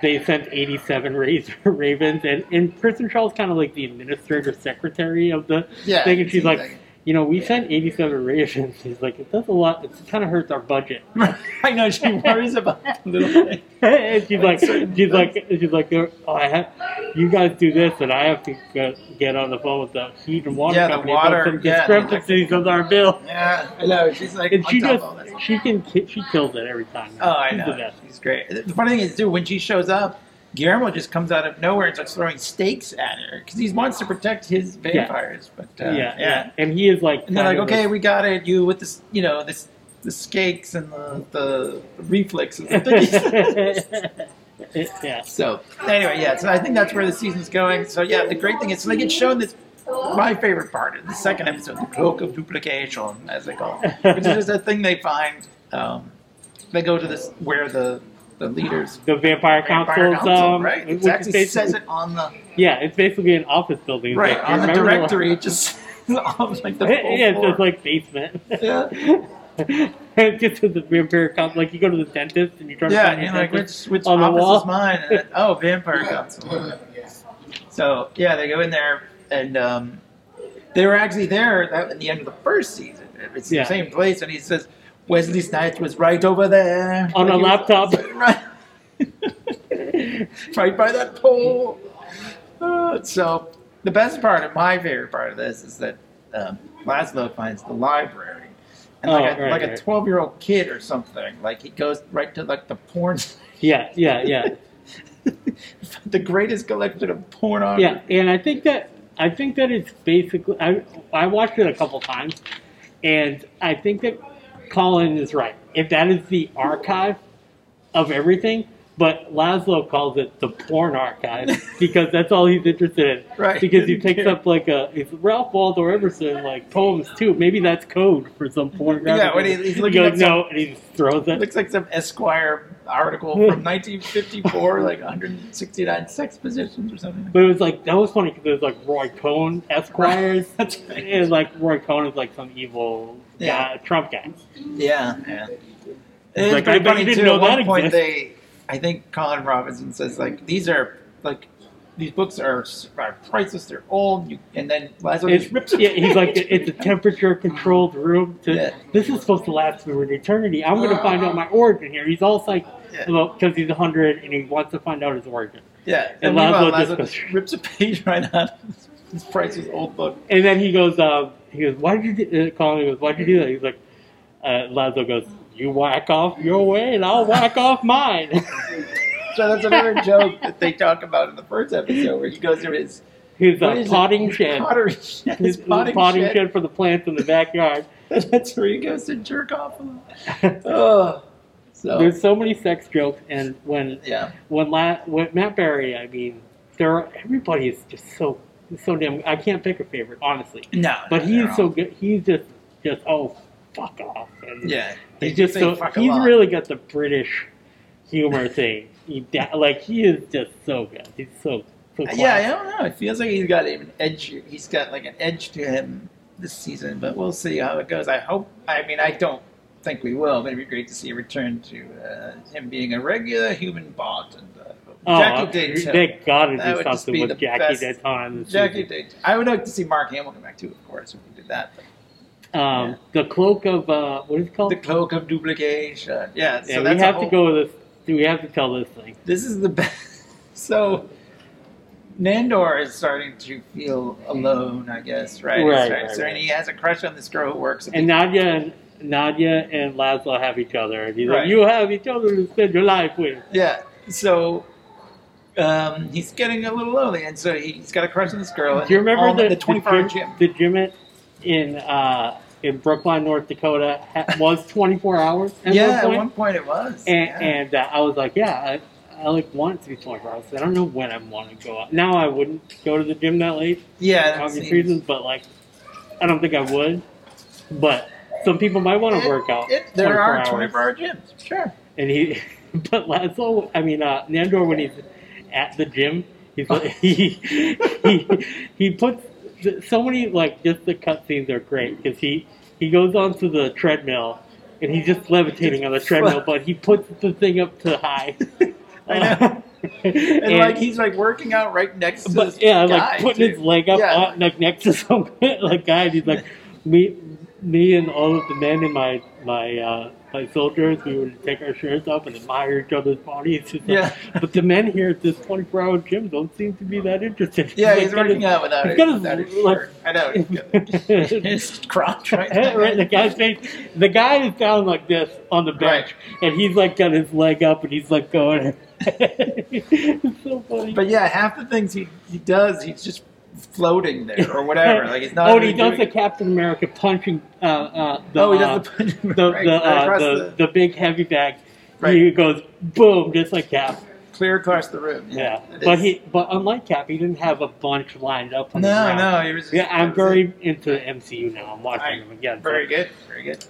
[SPEAKER 4] they sent eighty seven Razor [laughs] ravens, and and Kristen Schaal's kind of like the administrative secretary of the
[SPEAKER 3] yeah.
[SPEAKER 4] thing, and she's like, you know, we sent eighty seven ravens. She's like, it does a lot. It kind of hurts our budget. [laughs]
[SPEAKER 3] I know she [laughs] worries about the little thing.
[SPEAKER 4] and she's like, she's like, she's like, oh, I have, you guys do this, and I have to get, get on the phone with the heat and water
[SPEAKER 3] Yeah, the
[SPEAKER 4] company
[SPEAKER 3] water,
[SPEAKER 4] about some
[SPEAKER 3] yeah, the
[SPEAKER 4] discrepancies on our bill. [laughs]
[SPEAKER 3] Yeah, I know. She's like,
[SPEAKER 4] And she just,
[SPEAKER 3] of all this.
[SPEAKER 4] she can, she kills it every time.
[SPEAKER 3] Oh, I
[SPEAKER 4] She's
[SPEAKER 3] know.
[SPEAKER 4] the.
[SPEAKER 3] She's great. The funny thing is, too, when she shows up, Guillermo just comes out of nowhere and starts throwing stakes at her because he wants to protect his vampires. But uh,
[SPEAKER 4] yeah, yeah, and he is like,
[SPEAKER 3] And they're like, okay,
[SPEAKER 4] a-
[SPEAKER 3] we got it. You with this, you know, this the skakes and the the reflexes. I think he says.
[SPEAKER 4] yeah,
[SPEAKER 3] so anyway, yeah. So I think that's where the season's going. So yeah, the great thing is, so they get shown this. My favorite part of the second episode, the cloak of duplication, as they call it, which is just a thing they find. Um, they go to this where the the leaders
[SPEAKER 4] the vampire
[SPEAKER 3] Vampire
[SPEAKER 4] council's,
[SPEAKER 3] Council,
[SPEAKER 4] um,
[SPEAKER 3] right?
[SPEAKER 4] which
[SPEAKER 3] It
[SPEAKER 4] is
[SPEAKER 3] actually says it on the
[SPEAKER 4] Yeah, it's basically an office building.
[SPEAKER 3] Right
[SPEAKER 4] like,
[SPEAKER 3] on the
[SPEAKER 4] remember
[SPEAKER 3] directory. It just on like [laughs] the full [laughs]
[SPEAKER 4] yeah, it's just like basement.
[SPEAKER 3] Yeah. [laughs]
[SPEAKER 4] it's just the vampire council. Like you go to the dentist and you try to
[SPEAKER 3] Yeah,
[SPEAKER 4] find
[SPEAKER 3] and
[SPEAKER 4] your
[SPEAKER 3] you're like which which
[SPEAKER 4] on the
[SPEAKER 3] office
[SPEAKER 4] wall.
[SPEAKER 3] is mine? And oh, Vampire Council. So yeah, they go in there, and um, they were actually there at the end of the first season. It's
[SPEAKER 4] Yeah.
[SPEAKER 3] the same place, and he says Wesley Snipes was right over there
[SPEAKER 4] On a
[SPEAKER 3] Like, he was-
[SPEAKER 4] laptop. [laughs]
[SPEAKER 3] right, right by that pole. Uh, so the best part, of my favorite part of this, is that um, Laszlo finds the library, and like
[SPEAKER 4] Oh,
[SPEAKER 3] a
[SPEAKER 4] right,
[SPEAKER 3] like a twelve year old kid or something. Like he goes right to like the porn, [laughs]
[SPEAKER 4] Yeah, yeah, yeah. [laughs]
[SPEAKER 3] the greatest collection of porn.
[SPEAKER 4] Yeah, and I think that I think that it's basically I I watched it a couple times, and I think that Colin is right. If that is the archive of everything, but Laszlo calls it the porn archive [laughs] because that's all he's interested in.
[SPEAKER 3] Right,
[SPEAKER 4] Because he
[SPEAKER 3] doesn't
[SPEAKER 4] picks up like a it's Ralph Waldo Emerson like poems too. Maybe that's code for some pornographic.
[SPEAKER 3] Yeah, when he- he's
[SPEAKER 4] he
[SPEAKER 3] looking
[SPEAKER 4] goes
[SPEAKER 3] at some-
[SPEAKER 4] no, and he throws
[SPEAKER 3] It
[SPEAKER 4] it.
[SPEAKER 3] looks like some Esquire article from [laughs] 1954, like 169 sex positions or something.
[SPEAKER 4] But it was like that was funny because it was like Roy Cohn Esquires. [laughs]
[SPEAKER 3] That's right.
[SPEAKER 4] And like Roy Cohn is like some evil
[SPEAKER 3] Yeah.
[SPEAKER 4] guy, Trump guy.
[SPEAKER 3] Yeah, yeah. It's
[SPEAKER 4] like,
[SPEAKER 3] pretty
[SPEAKER 4] I bet
[SPEAKER 3] funny
[SPEAKER 4] you didn't
[SPEAKER 3] too.
[SPEAKER 4] know
[SPEAKER 3] At one point,
[SPEAKER 4] exists.
[SPEAKER 3] they, I think Colin Robinson says like these are like these books are, are priceless. They're old, you, and then
[SPEAKER 4] It's,
[SPEAKER 3] just rips.
[SPEAKER 4] yeah, he's like [laughs] it's a temperature controlled room. To,
[SPEAKER 3] Yeah.
[SPEAKER 4] This is supposed to last for an eternity. I'm going to find out my origin here. He's all like
[SPEAKER 3] Yeah.
[SPEAKER 4] because he's hundred and he wants to find out his origin.
[SPEAKER 3] Yeah,
[SPEAKER 4] And
[SPEAKER 3] and,
[SPEAKER 4] just goes-
[SPEAKER 3] rips a page [laughs] right out of this priceless old book.
[SPEAKER 4] And then he goes, um, he goes, why did you do, uh, Colin goes, why did you do that? He's like, uh, Laszlo goes, you whack off your way and I'll whack off mine. [laughs]
[SPEAKER 3] So that's another joke that they talk about in the first episode, where he goes to his
[SPEAKER 4] His uh,
[SPEAKER 3] is it?
[SPEAKER 4] potting shed.
[SPEAKER 3] pottery [laughs]
[SPEAKER 4] His,
[SPEAKER 3] his potting,
[SPEAKER 4] potting
[SPEAKER 3] shed.
[SPEAKER 4] shed for the plants in the backyard. [laughs]
[SPEAKER 3] That's where he goes to jerk off. Oh, so
[SPEAKER 4] There's so many sex jokes, and when
[SPEAKER 3] yeah,
[SPEAKER 4] when, La, when Matt Berry, I mean, there are, everybody is just so so damn. I can't pick a favorite, honestly.
[SPEAKER 3] no,
[SPEAKER 4] But
[SPEAKER 3] no,
[SPEAKER 4] he's so good. He's just just oh fuck off. And
[SPEAKER 3] yeah.
[SPEAKER 4] he's just so he's really got the British humor thing. He da- like he is just so good. He's so so.
[SPEAKER 3] Yeah, I don't know. It feels like he's got an edge. He's got like an edge to him this season, but we'll see how it goes. I hope. I mean, I don't think we will, but it'd be great to see a return to uh, him being a regular human bot. And uh,
[SPEAKER 4] Oh,
[SPEAKER 3] Jackie Dayton.
[SPEAKER 4] they gotta
[SPEAKER 3] That
[SPEAKER 4] do
[SPEAKER 3] would just
[SPEAKER 4] something with Jackie
[SPEAKER 3] best.
[SPEAKER 4] Dayton.
[SPEAKER 3] Jackie. Dayton. I would like to see Mark Hamill come back too, of course, if we did that. But
[SPEAKER 4] Um, the cloak of uh, what is it called?
[SPEAKER 3] the cloak of duplication. Yeah, so
[SPEAKER 4] yeah,
[SPEAKER 3] that's
[SPEAKER 4] we have
[SPEAKER 3] whole-
[SPEAKER 4] to go with this. Do we have to tell this thing.
[SPEAKER 3] This is the best. [laughs] So, Nandor is starting to feel alone, I guess, right?
[SPEAKER 4] Right, right,
[SPEAKER 3] so,
[SPEAKER 4] right.
[SPEAKER 3] And he has a crush on this girl who works at
[SPEAKER 4] And
[SPEAKER 3] the
[SPEAKER 4] Nadja and Nadja and Laszlo have each other, and he's
[SPEAKER 3] Right.
[SPEAKER 4] like, "You have each other to spend your life with."
[SPEAKER 3] Yeah. So um, he's getting a little lonely, and so he's got a crush on this girl.
[SPEAKER 4] Do you remember the,
[SPEAKER 3] the 24 hour
[SPEAKER 4] the
[SPEAKER 3] gym?
[SPEAKER 4] The gym at- in uh, in Brookline, North Dakota, ha- was [laughs] 24 hours. At
[SPEAKER 3] yeah,
[SPEAKER 4] one
[SPEAKER 3] at one point it was.
[SPEAKER 4] and,
[SPEAKER 3] yeah.
[SPEAKER 4] and uh, I was like, "Yeah, I, I like want it to be 24 hours. I don't know when I want to go out. Now I wouldn't go to the gym that late,
[SPEAKER 3] yeah,
[SPEAKER 4] for obvious
[SPEAKER 3] seems-
[SPEAKER 4] reasons, but like, I don't think I would. But some people might want to work out.
[SPEAKER 3] it- there
[SPEAKER 4] 24
[SPEAKER 3] are
[SPEAKER 4] hours.
[SPEAKER 3] 24 hour gyms, sure.
[SPEAKER 4] And he, [laughs] but Laszlo, I mean, uh, Nandor, when he's at the gym, he's like, [laughs] he, he, he puts so many, like, just the cutscenes are great because he, he goes onto the treadmill and he's just levitating on the treadmill, but he puts the thing up to high. [laughs]
[SPEAKER 3] I know.
[SPEAKER 4] and,
[SPEAKER 3] And, like he's like working out right next to
[SPEAKER 4] but yeah,
[SPEAKER 3] guy,
[SPEAKER 4] like putting
[SPEAKER 3] too.
[SPEAKER 4] his leg up
[SPEAKER 3] Yeah.
[SPEAKER 4] on, like next to [laughs] some like guy. And he's like, me, me, and all of the men in my my uh, my soldiers, we would take our shirts off and admire each other's bodies. Like-
[SPEAKER 3] Yeah. [laughs]
[SPEAKER 4] but the men here at this 24 hour gym don't seem to be that interested.
[SPEAKER 3] Yeah,
[SPEAKER 4] like,
[SPEAKER 3] he's working out without, it, without his [laughs]
[SPEAKER 4] like-
[SPEAKER 3] shirt. I know. [laughs] His crotch right
[SPEAKER 4] right, the guy's face. The guy is down like this on the bench, and he's like got his leg up, and he's like going. it's so funny.
[SPEAKER 3] But yeah, half the things he, he does, he's just floating there or whatever. Like he's not.
[SPEAKER 4] oh, and he
[SPEAKER 3] really
[SPEAKER 4] does the
[SPEAKER 3] it.
[SPEAKER 4] Captain America punching. Uh, uh, the,
[SPEAKER 3] oh, he
[SPEAKER 4] uh,
[SPEAKER 3] does the punch. [laughs]
[SPEAKER 4] the
[SPEAKER 3] right,
[SPEAKER 4] the,
[SPEAKER 3] right
[SPEAKER 4] uh, the,
[SPEAKER 3] the,
[SPEAKER 4] the big heavy bag.
[SPEAKER 3] Right.
[SPEAKER 4] He goes boom, just like Cap.
[SPEAKER 3] clear across the room.
[SPEAKER 4] Yeah,
[SPEAKER 3] it
[SPEAKER 4] but he but unlike Cap, he didn't have a bunch lined up. On the
[SPEAKER 3] No,
[SPEAKER 4] ground.
[SPEAKER 3] no, he was. Just,
[SPEAKER 4] Yeah, I'm very
[SPEAKER 3] it.
[SPEAKER 4] into the MCU now. I'm watching
[SPEAKER 3] Right.
[SPEAKER 4] him again. so-
[SPEAKER 3] Very good, very good.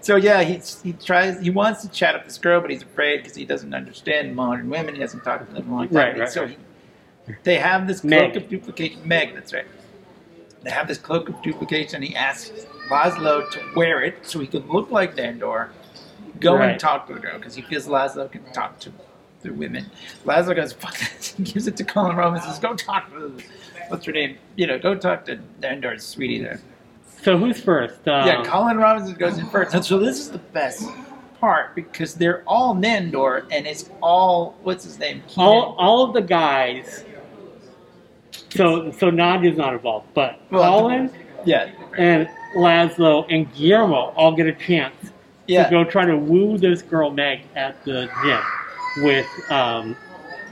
[SPEAKER 3] So yeah, he he tries. He wants to chat up this girl, but he's afraid because he doesn't understand modern women. He hasn't talked to them in a long time.
[SPEAKER 4] Right, right,
[SPEAKER 3] so. He, they have this cloak
[SPEAKER 4] Meg.
[SPEAKER 3] of duplication. Meg, that's right. They have this cloak of duplication. He asks Laszlo to wear it so he can look like Dandor. Go
[SPEAKER 4] Right.
[SPEAKER 3] and talk to the girl because he feels Laszlo can talk to the women. Laszlo goes, "Fuck this!" [laughs] He gives it to Colin Roman. Says, "Go talk to what's her name? You know, go talk to Dandor's sweetie there."
[SPEAKER 4] So who's first? Um,
[SPEAKER 3] Yeah, Colin Robinson goes in first. And so this is the best part because they're all Nandor and it's all what's his name?
[SPEAKER 4] all all of the guys. So so Nadja's not involved, but
[SPEAKER 3] Well,
[SPEAKER 4] Colin,
[SPEAKER 3] Yeah.
[SPEAKER 4] and Laszlo and Guillermo all get a chance
[SPEAKER 3] Yeah.
[SPEAKER 4] to go try to woo this girl Meg at the gym with um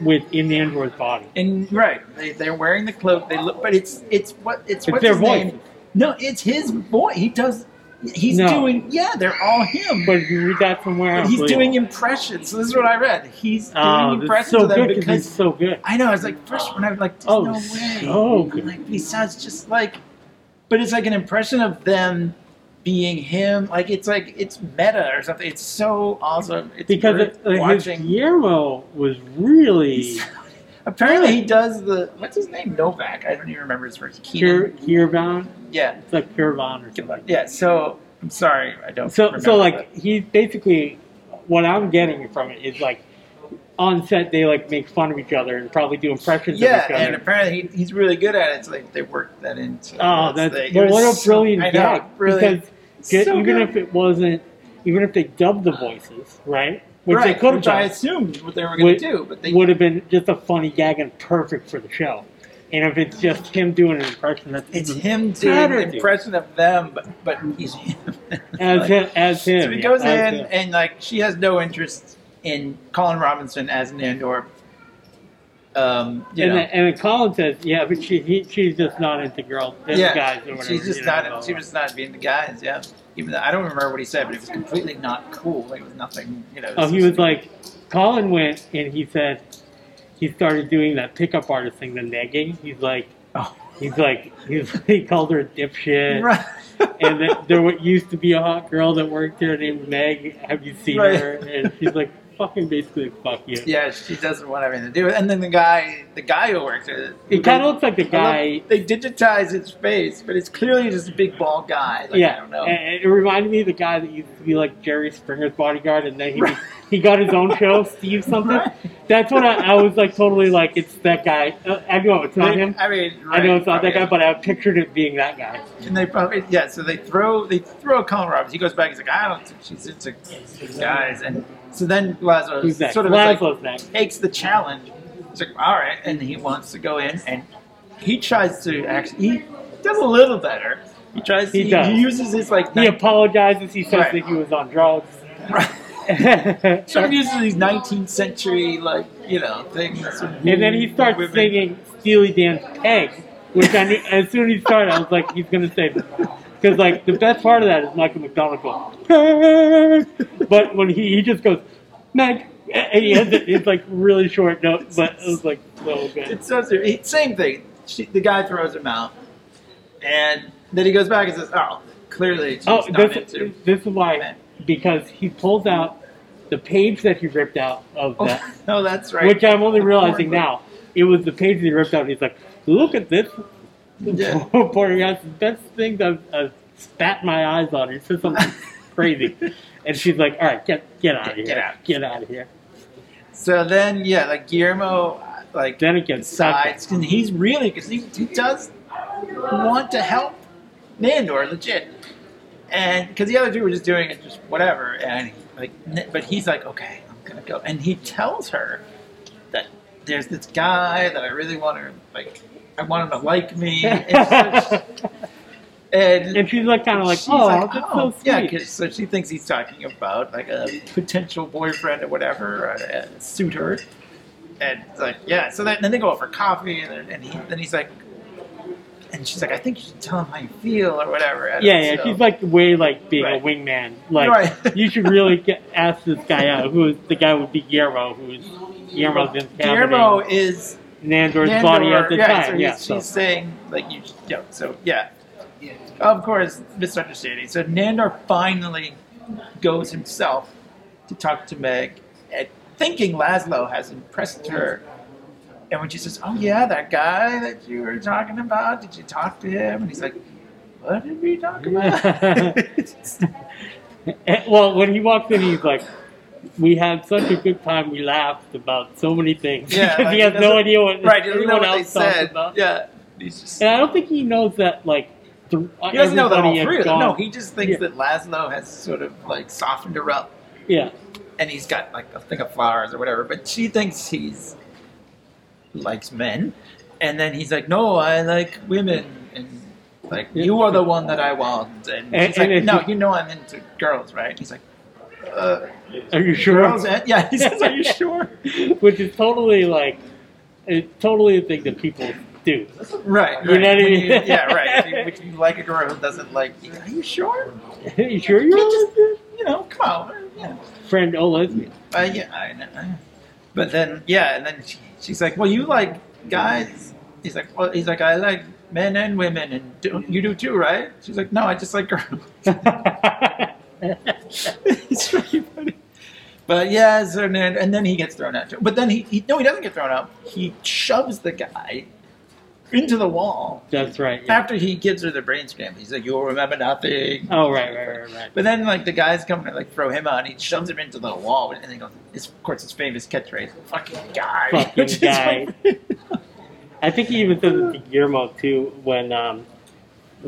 [SPEAKER 4] with in the android's body.
[SPEAKER 3] And right, they they're wearing the cloak. They look, but it's it's what it's,
[SPEAKER 4] It's
[SPEAKER 3] what's
[SPEAKER 4] their
[SPEAKER 3] his
[SPEAKER 4] voice.
[SPEAKER 3] name? No, it's his voice. He does. He's
[SPEAKER 4] No.
[SPEAKER 3] doing. Yeah, they're all him.
[SPEAKER 4] But you read that somewhere,
[SPEAKER 3] But he's doing impressions. So this is what I read. He's doing
[SPEAKER 4] Oh,
[SPEAKER 3] impressions
[SPEAKER 4] so
[SPEAKER 3] of them
[SPEAKER 4] good because he's so good.
[SPEAKER 3] I know. I was like, first when I was like, there's
[SPEAKER 4] Oh,
[SPEAKER 3] no way.
[SPEAKER 4] so good.
[SPEAKER 3] like, he sounds just like, but it's like an impression of them being him. Like it's like it's meta or something. It's so awesome. It's
[SPEAKER 4] Because it, uh, his
[SPEAKER 3] watching.
[SPEAKER 4] Guillermo was really [laughs]
[SPEAKER 3] Apparently, he does the what's his name? Novak. I don't even remember his first. Keenan.
[SPEAKER 4] Kayvan.
[SPEAKER 3] Yeah,
[SPEAKER 4] It's like Kayvan or something.
[SPEAKER 3] yeah. So I'm sorry, I don't.
[SPEAKER 4] So, so like
[SPEAKER 3] that.
[SPEAKER 4] he basically, what I'm getting from it is like on set they like make fun of each other and probably do impressions
[SPEAKER 3] yeah,
[SPEAKER 4] of each other.
[SPEAKER 3] and apparently he, he's really good at it. So like they worked that into.
[SPEAKER 4] Oh, that's
[SPEAKER 3] the,
[SPEAKER 4] well, what a
[SPEAKER 3] so-
[SPEAKER 4] brilliant
[SPEAKER 3] know,
[SPEAKER 4] gag!
[SPEAKER 3] brilliant.
[SPEAKER 4] Because
[SPEAKER 3] So
[SPEAKER 4] even
[SPEAKER 3] good.
[SPEAKER 4] if it wasn't, even if they dubbed the voices, right, which
[SPEAKER 3] right,
[SPEAKER 4] they could have
[SPEAKER 3] which I assumed what they were going to do, but they
[SPEAKER 4] would have been just a funny gag and perfect for the show. And if it's just him doing an impression, that's
[SPEAKER 3] It's
[SPEAKER 4] even
[SPEAKER 3] him doing an
[SPEAKER 4] dude.
[SPEAKER 3] impression of them, but but he's [laughs] him.
[SPEAKER 4] as
[SPEAKER 3] Like,
[SPEAKER 4] him, as him.
[SPEAKER 3] So he
[SPEAKER 4] yeah,
[SPEAKER 3] goes
[SPEAKER 4] as
[SPEAKER 3] in
[SPEAKER 4] him.
[SPEAKER 3] and like she has no interest in Colin Robinson as Nandor. Um, you
[SPEAKER 4] and,
[SPEAKER 3] know,
[SPEAKER 4] then, and then Colin says, "Yeah, but she he, she's just not into girls, into
[SPEAKER 3] yeah,
[SPEAKER 4] guys or whatever."
[SPEAKER 3] she's just
[SPEAKER 4] you know,
[SPEAKER 3] not. She was not being the guys. Yeah, even though I don't remember what he said, but it was completely not cool. Like it was nothing. You know.
[SPEAKER 4] Oh, he was like, Colin went and he said he started doing that pickup artist thing, the negging. He's like,
[SPEAKER 3] Oh.
[SPEAKER 4] he's like, he's [laughs] he called her a dipshit.
[SPEAKER 3] Right.
[SPEAKER 4] And then there wa- used to be a hot girl that worked there named Meg. Have you seen
[SPEAKER 3] Right.
[SPEAKER 4] her? And she's like, fucking basically, fuck you.
[SPEAKER 3] yeah, she doesn't want anything to do with it. And then the guy, the guy who works there,
[SPEAKER 4] It kind of looks like the
[SPEAKER 3] I love-
[SPEAKER 4] guy.
[SPEAKER 3] They digitize his face, but it's clearly just a big bald guy. Like, I
[SPEAKER 4] yeah,
[SPEAKER 3] don't know.
[SPEAKER 4] and it reminded me of the guy that used to be like Jerry Springer's bodyguard, and then he [laughs] he got his own show, [laughs] Steve something.
[SPEAKER 3] Right.
[SPEAKER 4] That's what I, I was like, totally like, it's that guy. Uh, I know it's not
[SPEAKER 3] They-
[SPEAKER 4] him.
[SPEAKER 3] I mean,
[SPEAKER 4] I know it's not that guy, but I pictured it being that guy.
[SPEAKER 3] And they probably yeah. So they throw they throw Colin Robbins. He goes back. He's like, I don't think she's into these guys. And so then
[SPEAKER 4] Laszlo
[SPEAKER 3] sort of like,
[SPEAKER 4] next.
[SPEAKER 3] takes the challenge. He's like, all right, and he wants to go in and he tries to actually he does a little better. He tries.
[SPEAKER 4] He
[SPEAKER 3] He,
[SPEAKER 4] does.
[SPEAKER 3] he uses his like.
[SPEAKER 4] He apologizes. He says
[SPEAKER 3] Right.
[SPEAKER 4] that he was on drugs.
[SPEAKER 3] right. [laughs] Sort of uses these 19th century like you know things.
[SPEAKER 4] And then he starts
[SPEAKER 3] Women.
[SPEAKER 4] singing Steely Dan's Peg, which I knew, as soon as he started, I was like, he's going to say Because, like, the best part of that is Michael McDonald going, but when he, he just goes, Meg, and he has it, it's like really short note, but it was like so good.
[SPEAKER 3] It's so serious. Same thing. She, the guy throws him out, and then he goes back and says, "Oh, clearly she's
[SPEAKER 4] Oh,
[SPEAKER 3] not
[SPEAKER 4] this,
[SPEAKER 3] into."
[SPEAKER 4] this is why, because he pulls out the page that he ripped out of
[SPEAKER 3] Oh,
[SPEAKER 4] that,
[SPEAKER 3] no, [laughs] oh, that's right.
[SPEAKER 4] which I'm only realizing now. It was the page that he ripped out. And he's like, look at this.
[SPEAKER 3] Yeah. [laughs]
[SPEAKER 4] Guy's the best thing I've, I've uh, spat my eyes on. He said something [laughs] crazy. And she's like, all right, get, get out of here.
[SPEAKER 3] Get out.
[SPEAKER 4] Get out of here.
[SPEAKER 3] So then, yeah, like Guillermo, like
[SPEAKER 4] Then it gets
[SPEAKER 3] decides, and he's really because he, he does want to help Nandor, legit, and because the other two were just doing it, just whatever, and like, but he's like, okay, I'm gonna go, and he tells her that there's this guy that I really want to like, I want him to like me, [laughs] and, and
[SPEAKER 4] and she's like, kind of like, oh,
[SPEAKER 3] like,
[SPEAKER 4] that's
[SPEAKER 3] oh,
[SPEAKER 4] so sweet.
[SPEAKER 3] yeah, 'cause- so she thinks he's talking about like a potential boyfriend or whatever, or a, a suitor. And it's like, yeah. So then, then they go out for coffee, and, then- and he, then he's like, and she's like, I think you should tell him how you feel or whatever.
[SPEAKER 4] Yeah, yeah, she's like way like being
[SPEAKER 3] Right.
[SPEAKER 4] a wingman. Like
[SPEAKER 3] Right.
[SPEAKER 4] you should really [laughs] get ask this guy out. Who is the guy would be Guillermo? Who's Guillermo's in
[SPEAKER 3] Guillermo is
[SPEAKER 4] Nandor's
[SPEAKER 3] Nandor-
[SPEAKER 4] body at the
[SPEAKER 3] yeah,
[SPEAKER 4] time.
[SPEAKER 3] So
[SPEAKER 4] yeah,
[SPEAKER 3] he's,
[SPEAKER 4] so.
[SPEAKER 3] she's saying like you, yeah. So yeah, of course, misunderstanding. So Nandor finally goes himself to talk to Meg, and thinking Laszlo has impressed her. And when she says, "Oh yeah, that guy that you were talking about, did you talk to him?" and he's like, "What did we talk about?" [laughs]
[SPEAKER 4] Well, when he walks in, he's like, "We had such a good time. We laughed about so many things."
[SPEAKER 3] yeah, [laughs]
[SPEAKER 4] because
[SPEAKER 3] like,
[SPEAKER 4] he has no
[SPEAKER 3] doesn't-
[SPEAKER 4] idea what
[SPEAKER 3] right. He doesn't know
[SPEAKER 4] everyone
[SPEAKER 3] what
[SPEAKER 4] else talks
[SPEAKER 3] said.
[SPEAKER 4] about.
[SPEAKER 3] Yeah, he's just.
[SPEAKER 4] And I don't think he knows that like. Th-
[SPEAKER 3] He doesn't know that all
[SPEAKER 4] everybody
[SPEAKER 3] three of them. No, he just thinks
[SPEAKER 4] Yeah.
[SPEAKER 3] that Laszlo has sort of like softened her up,
[SPEAKER 4] Yeah,
[SPEAKER 3] and he's got like a thing of flowers or whatever. But she thinks he's likes men, and then he's like, "No, I like women." And Like you are the one that I want, and,
[SPEAKER 4] And-
[SPEAKER 3] he's like, no,
[SPEAKER 4] it's-
[SPEAKER 3] you know I'm into girls, right? He's like, uh,
[SPEAKER 4] Are you sure?
[SPEAKER 3] yeah. He says, are you [laughs] sure?
[SPEAKER 4] Which is totally like, it's totally a thing that people do.
[SPEAKER 3] Right, right.
[SPEAKER 4] You know what I mean?
[SPEAKER 3] you- yeah, right. If you, if you [laughs] like a girl who doesn't like you, are you sure?
[SPEAKER 4] Are you sure you're a lesbian?
[SPEAKER 3] You know, come on. Yeah.
[SPEAKER 4] friend? Oh, lesbian.
[SPEAKER 3] Uh, yeah, I know. But then, yeah, and then she, she's like, "Well, you like guys?" He's like, "Well, he's like, I like men and women, and do, you do too, right?" She's like, "No, I just like girls." [laughs] [laughs] it's really funny. But yeah, then, and then he gets thrown out. Too. But then he, he no, he doesn't get thrown out. He shoves the guy into the wall
[SPEAKER 4] That's right. Yeah.
[SPEAKER 3] after he gives her the brain scramble. He's like, "You'll remember nothing."
[SPEAKER 4] Oh, right, right, right, right.
[SPEAKER 3] But then, like the guys come to like throw him out, and he shoves him into the wall, and he goes, "It's of course his famous catchphrase, fucking guy."
[SPEAKER 4] Fucking [laughs] guy. I think he even says it to Guillermo too when um,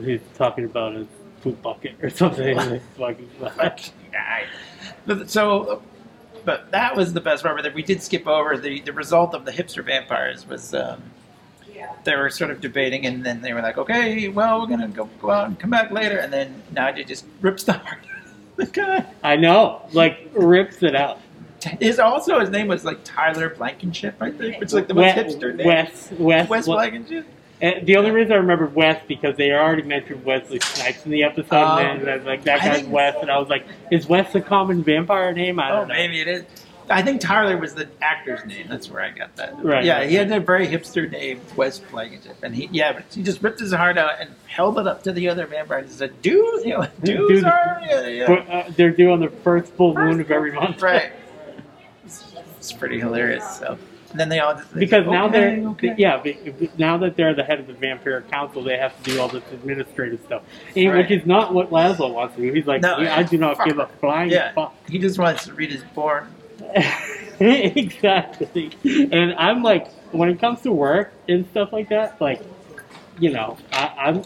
[SPEAKER 4] he's talking about his poop bucket or something. [laughs] Like, fucking
[SPEAKER 3] fucking guy. But, so, but that was the best part. But we did skip over the the result of the hipster vampires was. Um, they were sort of debating, and then they were like, "Okay, well, we're gonna go, go out and come back later." And then Nadja just rips the heart out of the guy.
[SPEAKER 4] I know, like rips it out.
[SPEAKER 3] His also his name was like Tyler Blankenship, I think, which is like the most
[SPEAKER 4] We-
[SPEAKER 3] hipster name.
[SPEAKER 4] Wes, Wes,
[SPEAKER 3] Wes
[SPEAKER 4] Wes-
[SPEAKER 3] Blankenship.
[SPEAKER 4] And the only reason I remember Wes because they already mentioned Wesley Snipes in the episode,
[SPEAKER 3] Oh.
[SPEAKER 4] and I was like, that guy's
[SPEAKER 3] think-
[SPEAKER 4] Wes, and I was like, is Wes a common vampire name? I
[SPEAKER 3] Oh,
[SPEAKER 4] don't know.
[SPEAKER 3] maybe it is. I think Tyler was the actor's name. That's where I got that.
[SPEAKER 4] Right,
[SPEAKER 3] Yeah,
[SPEAKER 4] right,
[SPEAKER 3] he had a very hipster name, Wes Blankenship, and he yeah, but he just ripped his heart out and held it up to the other vampires and said, "Dudes, [laughs] you know, dudes
[SPEAKER 4] Dudes.
[SPEAKER 3] are yeah, yeah.
[SPEAKER 4] But, uh, they're due on the first full moon of every month. [laughs]
[SPEAKER 3] right." It's, it's pretty hilarious. So, then they all just they
[SPEAKER 4] Because
[SPEAKER 3] say,
[SPEAKER 4] now
[SPEAKER 3] "Okay,
[SPEAKER 4] they're
[SPEAKER 3] okay."
[SPEAKER 4] yeah, be- now that they're the head of the vampire council, they have to do all this administrative stuff, and,
[SPEAKER 3] Right.
[SPEAKER 4] which is not what Laszlo wants to do. He's like,
[SPEAKER 3] No,
[SPEAKER 4] I do not
[SPEAKER 3] fuck.
[SPEAKER 4] give a flying
[SPEAKER 3] yeah,
[SPEAKER 4] fuck.
[SPEAKER 3] he just wants to read his porn. [laughs]
[SPEAKER 4] exactly. And I'm like, when it comes to work and stuff like that, like, you know, I, I'm,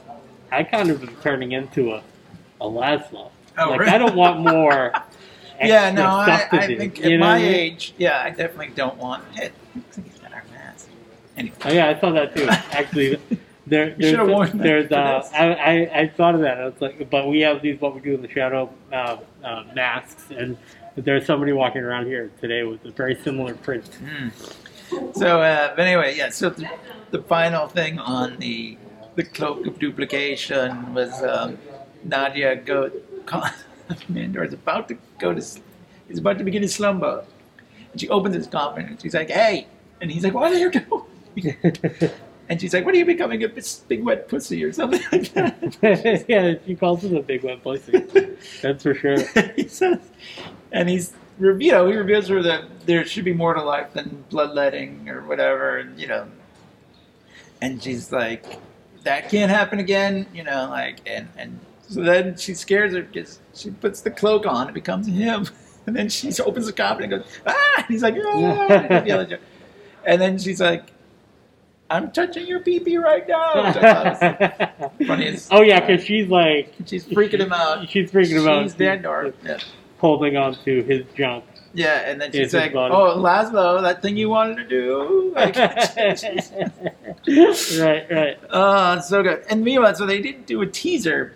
[SPEAKER 4] I kind of am turning into a, a Laszlo.
[SPEAKER 3] Oh,
[SPEAKER 4] like,
[SPEAKER 3] really?
[SPEAKER 4] I don't want [laughs] more.
[SPEAKER 3] Yeah, no, I, I
[SPEAKER 4] do,
[SPEAKER 3] think at my
[SPEAKER 4] I mean?
[SPEAKER 3] age, yeah, I definitely don't want it. Looks like he's got our mask. Anyway.
[SPEAKER 4] Oh, yeah, I saw that too. Actually, [laughs] there,
[SPEAKER 3] You
[SPEAKER 4] there's,
[SPEAKER 3] that
[SPEAKER 4] there's, uh. I, I, I thought of that. I was like, but we have these what we do in the shadow uh, uh, masks, and there's somebody walking around here today with a very similar print.
[SPEAKER 3] Mm. So, uh, but anyway, yeah. So the, the final thing on the the cloak of duplication was um, Nadja go. [laughs] [laughs] Nandor is about to go to. He's about to begin his slumber, and she opens his coffin and she's like, "Hey!" And he's like, "What are you doing?" [laughs] And she's like, "What are you becoming a big wet pussy or something like that?" [laughs]
[SPEAKER 4] yeah, she calls him a big wet pussy. That's for sure.
[SPEAKER 3] he says, and he's you know he reveals her that there should be more to life than bloodletting or whatever, and you know, and she's like, that can't happen again, you know, like, and and so then she scares her because she puts the cloak on, it becomes him, [laughs] and then she [laughs] opens the coffin and goes, ah, and he's like, ah, and then she's like. I'm touching your pee pee right now. Which I thought was funniest.
[SPEAKER 4] oh yeah, because she's like
[SPEAKER 3] She's freaking him out.
[SPEAKER 4] She's freaking him out.
[SPEAKER 3] She's Nandor. Yeah.
[SPEAKER 4] holding on to his junk.
[SPEAKER 3] Yeah, and then she's like,
[SPEAKER 4] body.
[SPEAKER 3] "Oh, Laszlo, that thing you wanted to do." [laughs] Like,
[SPEAKER 4] right, right.
[SPEAKER 3] oh, it's so good. And meanwhile, so they didn't do a teaser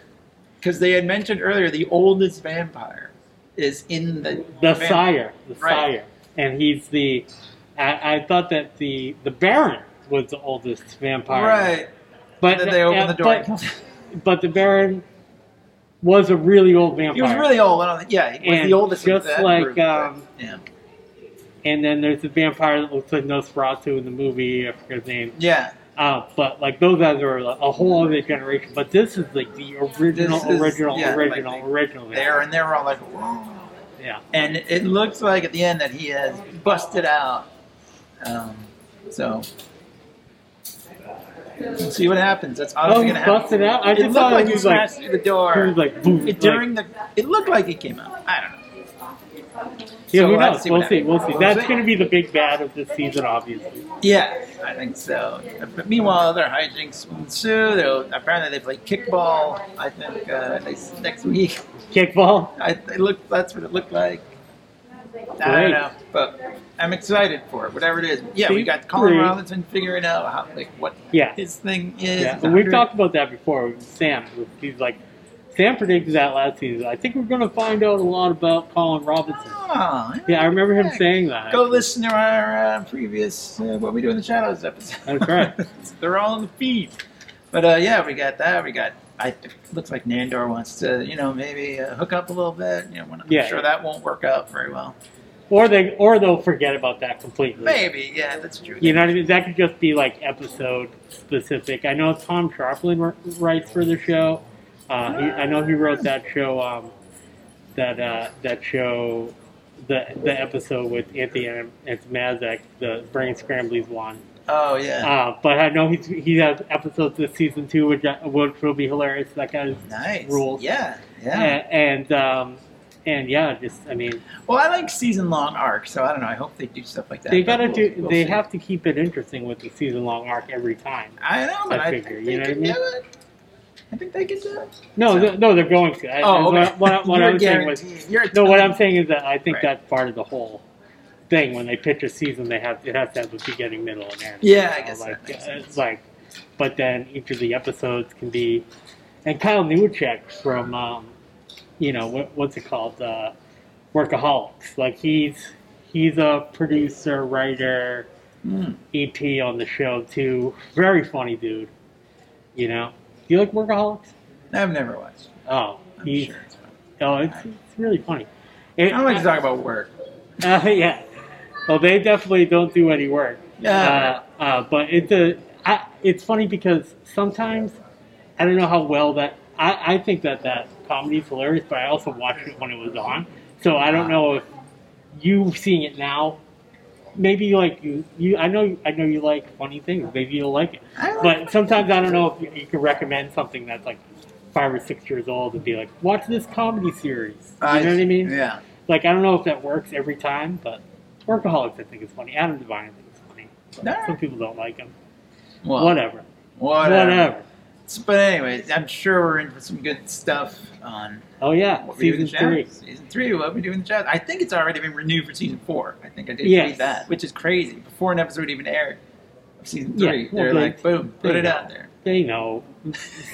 [SPEAKER 3] because they had mentioned earlier the oldest vampire is in the
[SPEAKER 4] The
[SPEAKER 3] vamp-
[SPEAKER 4] sire, the
[SPEAKER 3] Right.
[SPEAKER 4] sire, and he's the. I, I thought that the the Baron was the oldest vampire.
[SPEAKER 3] Right.
[SPEAKER 4] but
[SPEAKER 3] Then they open
[SPEAKER 4] uh,
[SPEAKER 3] the door.
[SPEAKER 4] But, but the Baron was a really old vampire.
[SPEAKER 3] he was really old. I don't think, yeah, he was
[SPEAKER 4] And
[SPEAKER 3] the oldest.
[SPEAKER 4] just like,
[SPEAKER 3] group.
[SPEAKER 4] um,
[SPEAKER 3] yeah,
[SPEAKER 4] And then there's the vampire that looks like Nosferatu in the movie. I forget his name.
[SPEAKER 3] yeah.
[SPEAKER 4] Uh, but like those guys are a a whole other generation. But this is like the original,
[SPEAKER 3] is-
[SPEAKER 4] original,
[SPEAKER 3] yeah, like
[SPEAKER 4] original,
[SPEAKER 3] they-
[SPEAKER 4] original.
[SPEAKER 3] There and they were all like, "Whoa."
[SPEAKER 4] Yeah.
[SPEAKER 3] and it looks like at the end that he has busted out. Um, so. We'll see what happens. That's
[SPEAKER 4] Oh,
[SPEAKER 3] obviously going to happen.
[SPEAKER 4] busted out. I
[SPEAKER 3] it
[SPEAKER 4] just
[SPEAKER 3] looked
[SPEAKER 4] thought
[SPEAKER 3] like
[SPEAKER 4] he
[SPEAKER 3] he
[SPEAKER 4] was like,
[SPEAKER 3] smashed through the
[SPEAKER 4] he
[SPEAKER 3] door.
[SPEAKER 4] was like, boom.
[SPEAKER 3] It, during the, it looked like it came out. I don't know.
[SPEAKER 4] Yeah,
[SPEAKER 3] So
[SPEAKER 4] who
[SPEAKER 3] we'll
[SPEAKER 4] knows?
[SPEAKER 3] see
[SPEAKER 4] We'll see.
[SPEAKER 3] happens.
[SPEAKER 4] We'll see. That's going to be the big bad of this season, obviously.
[SPEAKER 3] Yeah, I think so. But meanwhile, other hijinks ensue. They'll- Apparently, they play kickball. I think uh, next week.
[SPEAKER 4] Kickball.
[SPEAKER 3] I it looked. That's what it looked like. I don't know, but I'm excited for it. Whatever it is. Yeah, we got Colin
[SPEAKER 4] three.
[SPEAKER 3] Robinson figuring out how like what
[SPEAKER 4] Yeah.
[SPEAKER 3] his thing is.
[SPEAKER 4] Yeah, we've talked about that before. with Sam, he's like, Sam predicted that last season. I think we're going to find out a lot about Colin Robinson.
[SPEAKER 3] Oh,
[SPEAKER 4] Yeah, I remember him saying that.
[SPEAKER 3] Go listen to our uh, previous uh, "What We Do in the Shadows" episode.
[SPEAKER 4] That's right. [laughs]
[SPEAKER 3] They're all in the feed. But uh, yeah, we got that. We got. I it looks like Nandor wants to, you know, maybe uh, hook up a little bit. You know, I'm
[SPEAKER 4] Yeah.
[SPEAKER 3] sure that won't work out very well.
[SPEAKER 4] Or they, or they'll forget about that completely.
[SPEAKER 3] Maybe, yeah, that's true.
[SPEAKER 4] You know what I mean? That could just be like episode specific. I know Tom Scharpling wr- writes for the show. Uh, he, I know he wrote that show. Um, that uh, that show, the the episode with Anthony and Mazek, the brain scramblies one.
[SPEAKER 3] Oh yeah,
[SPEAKER 4] Uh, but I know he's he has episodes this season too, which, I- which will be hilarious. That guy's
[SPEAKER 3] nice.
[SPEAKER 4] rules.
[SPEAKER 3] Yeah, yeah.
[SPEAKER 4] and, and um, and yeah, just I mean,
[SPEAKER 3] Well, I like season long arcs, so I don't know. I hope they do stuff like that.
[SPEAKER 4] they gotta
[SPEAKER 3] we'll-
[SPEAKER 4] do.
[SPEAKER 3] we'll
[SPEAKER 4] they
[SPEAKER 3] see.
[SPEAKER 4] have to keep it interesting with the season long arc every time.
[SPEAKER 3] I know, but
[SPEAKER 4] I
[SPEAKER 3] I,
[SPEAKER 4] figure,
[SPEAKER 3] think
[SPEAKER 4] you
[SPEAKER 3] they
[SPEAKER 4] know what I mean?
[SPEAKER 3] do it. I think they could do it.
[SPEAKER 4] No,
[SPEAKER 3] So-
[SPEAKER 4] th- no, they're going to. I,
[SPEAKER 3] Oh,
[SPEAKER 4] what,
[SPEAKER 3] okay.
[SPEAKER 4] what, what
[SPEAKER 3] You're
[SPEAKER 4] I'm saying was, no, what I'm saying is that I think
[SPEAKER 3] Right.
[SPEAKER 4] that's part of the whole thing. When they pitch a season, they have it has to have a beginning, middle, and end.
[SPEAKER 3] Yeah, I
[SPEAKER 4] You know,
[SPEAKER 3] guess that
[SPEAKER 4] like
[SPEAKER 3] makes
[SPEAKER 4] uh,
[SPEAKER 3] sense.
[SPEAKER 4] it's like, but then each of the episodes can be, and Kyle Newacheck from, um, you know, what, what's it called, uh, Workaholics. Like he's he's a producer, writer,
[SPEAKER 3] Mm.
[SPEAKER 4] EP on the show too. Very funny dude. You know, do you like Workaholics?
[SPEAKER 3] I've never watched.
[SPEAKER 4] Oh,
[SPEAKER 3] I'm
[SPEAKER 4] he's
[SPEAKER 3] sure it's fun.
[SPEAKER 4] oh, it's, it's really funny.
[SPEAKER 3] I don't like to talk [laughs] about work.
[SPEAKER 4] uh, yeah. Well, they definitely don't do any work.
[SPEAKER 3] Yeah.
[SPEAKER 4] Uh, uh, but it's a, I, it's funny because sometimes I don't know how well that I, I think that that comedy is hilarious, but I also watched it when it was on, so I don't know if you seeing it now. Maybe like you, you. I know. I know you like funny things. Maybe you'll like it.
[SPEAKER 3] I like
[SPEAKER 4] But sometimes I don't know if you, you can recommend something that's like five or six years old and be like, watch this comedy series. You know what I mean?
[SPEAKER 3] Yeah.
[SPEAKER 4] Like I don't know if that works every time, but Workaholics I think is funny. Adam Devine I think is funny.
[SPEAKER 3] Alright.
[SPEAKER 4] Some people don't like him.
[SPEAKER 3] Well,
[SPEAKER 4] Whatever.
[SPEAKER 3] Whatever.
[SPEAKER 4] Whatever.
[SPEAKER 3] But anyway, I'm sure we're in for some good stuff on
[SPEAKER 4] Oh yeah,
[SPEAKER 3] what we do in
[SPEAKER 4] season
[SPEAKER 3] the
[SPEAKER 4] three.
[SPEAKER 3] Season three, what we do in the chat. I think it's already been renewed for season four. I think I did
[SPEAKER 4] Yes.
[SPEAKER 3] read that, which is crazy. Before an episode even aired of season
[SPEAKER 4] Yeah,
[SPEAKER 3] three,
[SPEAKER 4] well,
[SPEAKER 3] they're
[SPEAKER 4] they-
[SPEAKER 3] like, boom,
[SPEAKER 4] they
[SPEAKER 3] put it
[SPEAKER 4] know.
[SPEAKER 3] out there.
[SPEAKER 4] They know.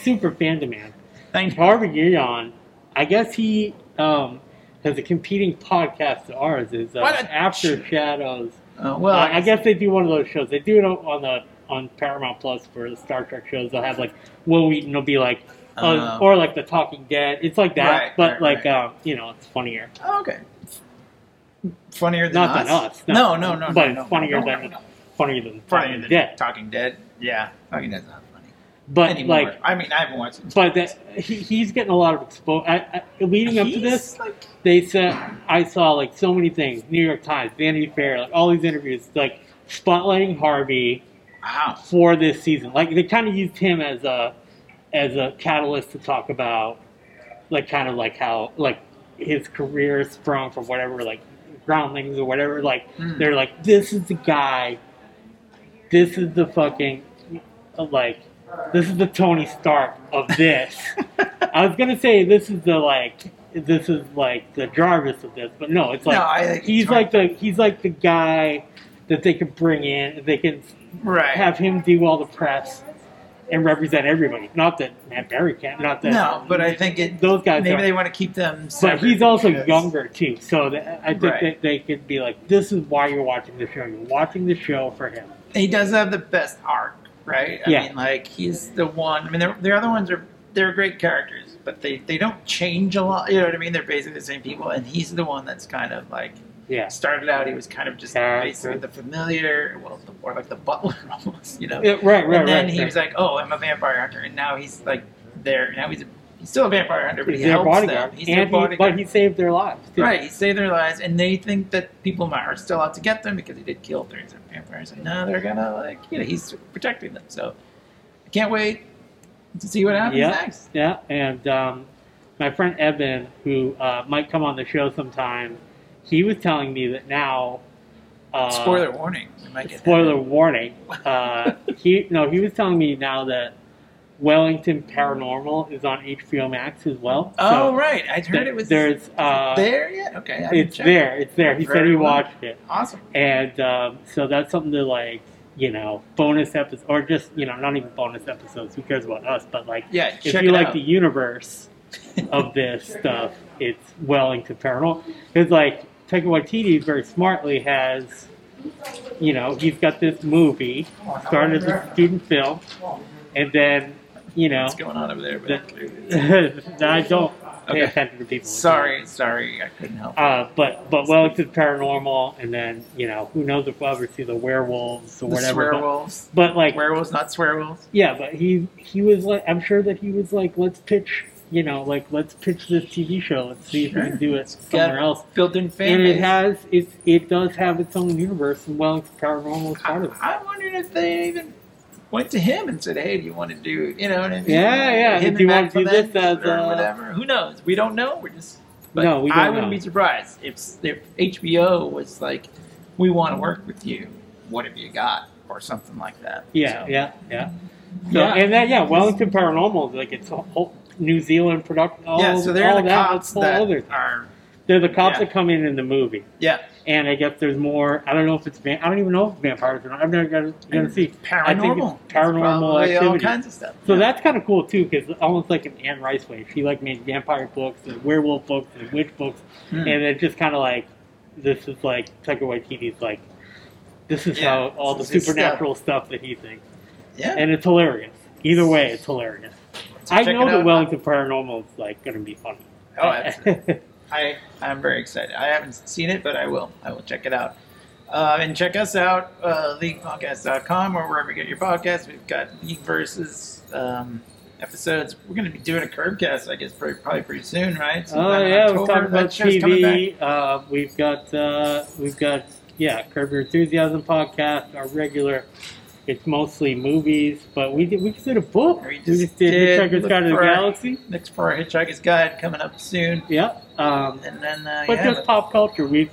[SPEAKER 4] Super fan demand.
[SPEAKER 3] Thank you.
[SPEAKER 4] Harvey Guillén, I guess he um, has a competing podcast to ours. Is uh, After Shadows.
[SPEAKER 3] Uh, well,
[SPEAKER 4] Uh, I guess they do one of those shows. They do it on the on Paramount Plus for the Star Trek shows. They'll have like Wil Wheaton will be like, uh,
[SPEAKER 3] Uh,
[SPEAKER 4] or like The Talking Dead. It's like that,
[SPEAKER 3] Right,
[SPEAKER 4] but
[SPEAKER 3] right,
[SPEAKER 4] like
[SPEAKER 3] right.
[SPEAKER 4] um, you know, it's funnier.
[SPEAKER 3] Oh, okay. Funnier than
[SPEAKER 4] Not
[SPEAKER 3] us?
[SPEAKER 4] than us.
[SPEAKER 3] No, no, no,
[SPEAKER 4] but
[SPEAKER 3] no, no,
[SPEAKER 4] funnier
[SPEAKER 3] no,
[SPEAKER 4] than
[SPEAKER 3] no, no.
[SPEAKER 4] funnier than
[SPEAKER 3] Funnier
[SPEAKER 4] Talking
[SPEAKER 3] than
[SPEAKER 4] Dead.
[SPEAKER 3] Talking Dead. Yeah, Talking Dead's not funny
[SPEAKER 4] But
[SPEAKER 3] anymore.
[SPEAKER 4] like,
[SPEAKER 3] I mean, I haven't watched it.
[SPEAKER 4] but that, he, he's getting a lot of exposure. Leading up to this,
[SPEAKER 3] like,
[SPEAKER 4] they said I saw like so many things. New York Times, Vanity Fair, like all these interviews, like spotlighting Harvey
[SPEAKER 3] wow.
[SPEAKER 4] for this season. Like they kind of used him as a as a catalyst to talk about like kind of like how like his career sprung from whatever like groundlings or whatever. Like
[SPEAKER 3] Mm.
[SPEAKER 4] they're like this is the guy. This is the fucking like this is the Tony Stark of this. [laughs] I was gonna say this is the like this is like the Jarvis of this, but no, it's like
[SPEAKER 3] no, I
[SPEAKER 4] he's
[SPEAKER 3] it's
[SPEAKER 4] like the he's like the guy that they could bring in. They can
[SPEAKER 3] right.
[SPEAKER 4] have him do all the press and represent everybody. Not that Matt Berry can't. Not that
[SPEAKER 3] no, but I think it.
[SPEAKER 4] those guys.
[SPEAKER 3] Maybe
[SPEAKER 4] are,
[SPEAKER 3] they want to keep them.
[SPEAKER 4] but he's also
[SPEAKER 3] because-
[SPEAKER 4] younger too, so that, I think
[SPEAKER 3] Right.
[SPEAKER 4] that they could be like, "This is why you're watching the show. You're watching the show for him."
[SPEAKER 3] He does have the best arc, right? I
[SPEAKER 4] Yeah.
[SPEAKER 3] mean, like he's the one. I mean, the, the other ones are they're great characters, but they they don't change a lot. You know what I mean? They're basically the same people, and he's the one that's kind of like
[SPEAKER 4] Yeah,
[SPEAKER 3] started out. He was kind of just basically the familiar, well, the, or like the butler [laughs] almost. You know?
[SPEAKER 4] Yeah, right, right,
[SPEAKER 3] and then
[SPEAKER 4] right.
[SPEAKER 3] he
[SPEAKER 4] right.
[SPEAKER 3] was like, "Oh, I'm a vampire hunter," and now he's like there. Now he's a, he's still a vampire hunter, but
[SPEAKER 4] He's
[SPEAKER 3] he helps
[SPEAKER 4] bodyguard,
[SPEAKER 3] them. He's
[SPEAKER 4] and he, but he saved their lives. Too.
[SPEAKER 3] Right, he saved their lives, and they think that people are still out to get them because he did kill 37 vampires. And now they're gonna like, you know, he's protecting them. So I can't wait to see what happens
[SPEAKER 4] Yeah.
[SPEAKER 3] next.
[SPEAKER 4] Yeah, and um, my friend Evan, who uh, might come on the show sometime, he was telling me that now. Uh,
[SPEAKER 3] Spoiler warning: we might get
[SPEAKER 4] spoiler warning. Uh, he no, he was telling me now that Wellington Paranormal is on HBO Max as well.
[SPEAKER 3] Oh
[SPEAKER 4] So
[SPEAKER 3] right, I heard it was
[SPEAKER 4] there's uh,
[SPEAKER 3] there yet. Okay, I
[SPEAKER 4] it's there. It's there. He said he
[SPEAKER 3] well.
[SPEAKER 4] watched it,
[SPEAKER 3] Awesome.
[SPEAKER 4] and um, so that's something to like, you know, bonus episodes or just you know, not even bonus episodes. Who cares about us? But like,
[SPEAKER 3] Yeah,
[SPEAKER 4] if you like
[SPEAKER 3] out.
[SPEAKER 4] the universe of this [laughs] stuff, it's Wellington Paranormal. It's like Taika Waititi very smartly has, you know, he's got this movie started as a student film, and then you know,
[SPEAKER 3] What's going on over there? But [laughs]
[SPEAKER 4] that I don't pay
[SPEAKER 3] Okay.
[SPEAKER 4] attention to people.
[SPEAKER 3] sorry, sorry, I couldn't help.
[SPEAKER 4] Uh, but but Wellington Paranormal, and then you know who knows if we'll ever see the werewolves or
[SPEAKER 3] the
[SPEAKER 4] whatever. But,
[SPEAKER 3] swearwolves,
[SPEAKER 4] but like
[SPEAKER 3] werewolves, not swearwolves.
[SPEAKER 4] yeah, but he he was like I'm sure that he was like let's pitch you know like let's pitch this TV show let's see if we can do it somewhere else.
[SPEAKER 3] Built-in fan
[SPEAKER 4] And it has it it does have its own universe, and Wellington Paranormal is part of it.
[SPEAKER 3] I, wondered if they even went to him and said, "Hey, do you want to do? You know what I mean?
[SPEAKER 4] Yeah, yeah.
[SPEAKER 3] Him
[SPEAKER 4] Do you want to do this as, uh,
[SPEAKER 3] whatever? Who knows? We don't know. We're just. But
[SPEAKER 4] No, we don't
[SPEAKER 3] I wouldn't
[SPEAKER 4] know.
[SPEAKER 3] be surprised if if HBO was like, "We want to work with you. What have you got?" or something like that.
[SPEAKER 4] Yeah,
[SPEAKER 3] So,
[SPEAKER 4] yeah, yeah. So,
[SPEAKER 3] Yeah.
[SPEAKER 4] and then yeah, Wellington Paranormal, like it's a whole New Zealand production. All,
[SPEAKER 3] yeah. So they're
[SPEAKER 4] all
[SPEAKER 3] the
[SPEAKER 4] that,
[SPEAKER 3] cops that
[SPEAKER 4] other-
[SPEAKER 3] are.
[SPEAKER 4] They're the cops
[SPEAKER 3] Yeah.
[SPEAKER 4] that come in in the movie,
[SPEAKER 3] Yeah.
[SPEAKER 4] and I guess there's more. I don't know if it's van- I don't even know if it's vampires or not. I've never got to, see. I think
[SPEAKER 3] Paranormal.
[SPEAKER 4] it's paranormal
[SPEAKER 3] Probably All kinds of stuff.
[SPEAKER 4] So
[SPEAKER 3] Yeah.
[SPEAKER 4] that's kind of cool too, because almost like an Anne Rice way. She like made vampire books and werewolf books and witch books,
[SPEAKER 3] Hmm.
[SPEAKER 4] and it's just kind of like this is like Taika Waititi's like this is
[SPEAKER 3] Yeah,
[SPEAKER 4] how all the
[SPEAKER 3] this is his
[SPEAKER 4] supernatural stuff. that he thinks,
[SPEAKER 3] yeah.
[SPEAKER 4] and it's hilarious. Either way, it's hilarious. I know
[SPEAKER 3] out.
[SPEAKER 4] Wellington Paranormal is like going to be funny.
[SPEAKER 3] Oh, [laughs] absolutely. I I'm very excited. I haven't seen it, but I will. I will check it out. Uh, and check us out, uh, leaguepodcast.com or wherever you get your podcasts. We've got League Versus um, episodes. We're going to be doing a Curbcast, I guess, pretty, probably pretty soon, right?
[SPEAKER 4] Oh
[SPEAKER 3] in
[SPEAKER 4] yeah, we're talking about
[SPEAKER 3] That show's coming back.
[SPEAKER 4] TV. Uh, we've got uh, we've got yeah, Curb Your Enthusiasm podcast. Our regular, it's mostly movies, but we did we just did a book.
[SPEAKER 3] We
[SPEAKER 4] We
[SPEAKER 3] just
[SPEAKER 4] just, did,
[SPEAKER 3] did
[SPEAKER 4] Hitchhiker's Guide to the Galaxy.
[SPEAKER 3] Next for our Hitchhiker's Guide coming up soon.
[SPEAKER 4] Yep. Um,
[SPEAKER 3] And then, uh,
[SPEAKER 4] but
[SPEAKER 3] yeah,
[SPEAKER 4] just pop culture. We've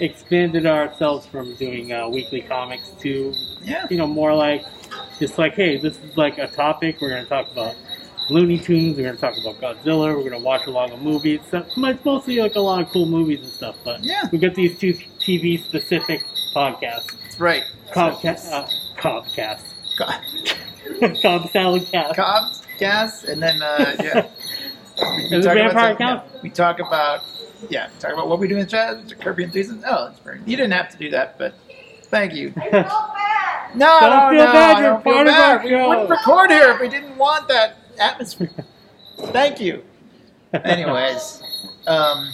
[SPEAKER 4] expanded ourselves from doing uh, weekly comics to
[SPEAKER 3] yeah.
[SPEAKER 4] you know more like just like hey, this is like a topic. We're going to talk about. Looney Tunes. We're going to talk about Godzilla. We're going to watch a lot of movies. So, it's mostly like a lot of cool movies and stuff. But
[SPEAKER 3] Yeah.
[SPEAKER 4] we got these two TV specific podcasts.
[SPEAKER 3] That's right.
[SPEAKER 4] Cobcast, uh, Cobcast,
[SPEAKER 3] Co-
[SPEAKER 4] Cobb Salad Cast.
[SPEAKER 3] Cobb's gas, and then uh, yeah. [laughs] We
[SPEAKER 4] And
[SPEAKER 3] talk about
[SPEAKER 4] vampire
[SPEAKER 3] some-
[SPEAKER 4] count?
[SPEAKER 3] yeah, we talk about yeah, talk about what we do in chat. Kirby enthusiasm. Oh, it's very. You didn't have to do that, but thank you. [laughs] No,
[SPEAKER 4] Don't
[SPEAKER 3] no,
[SPEAKER 4] feel
[SPEAKER 3] no,
[SPEAKER 4] bad, you're part of our
[SPEAKER 3] We
[SPEAKER 4] show.
[SPEAKER 3] wouldn't record here if we didn't want that atmosphere. Thank you. Anyways, [laughs] um,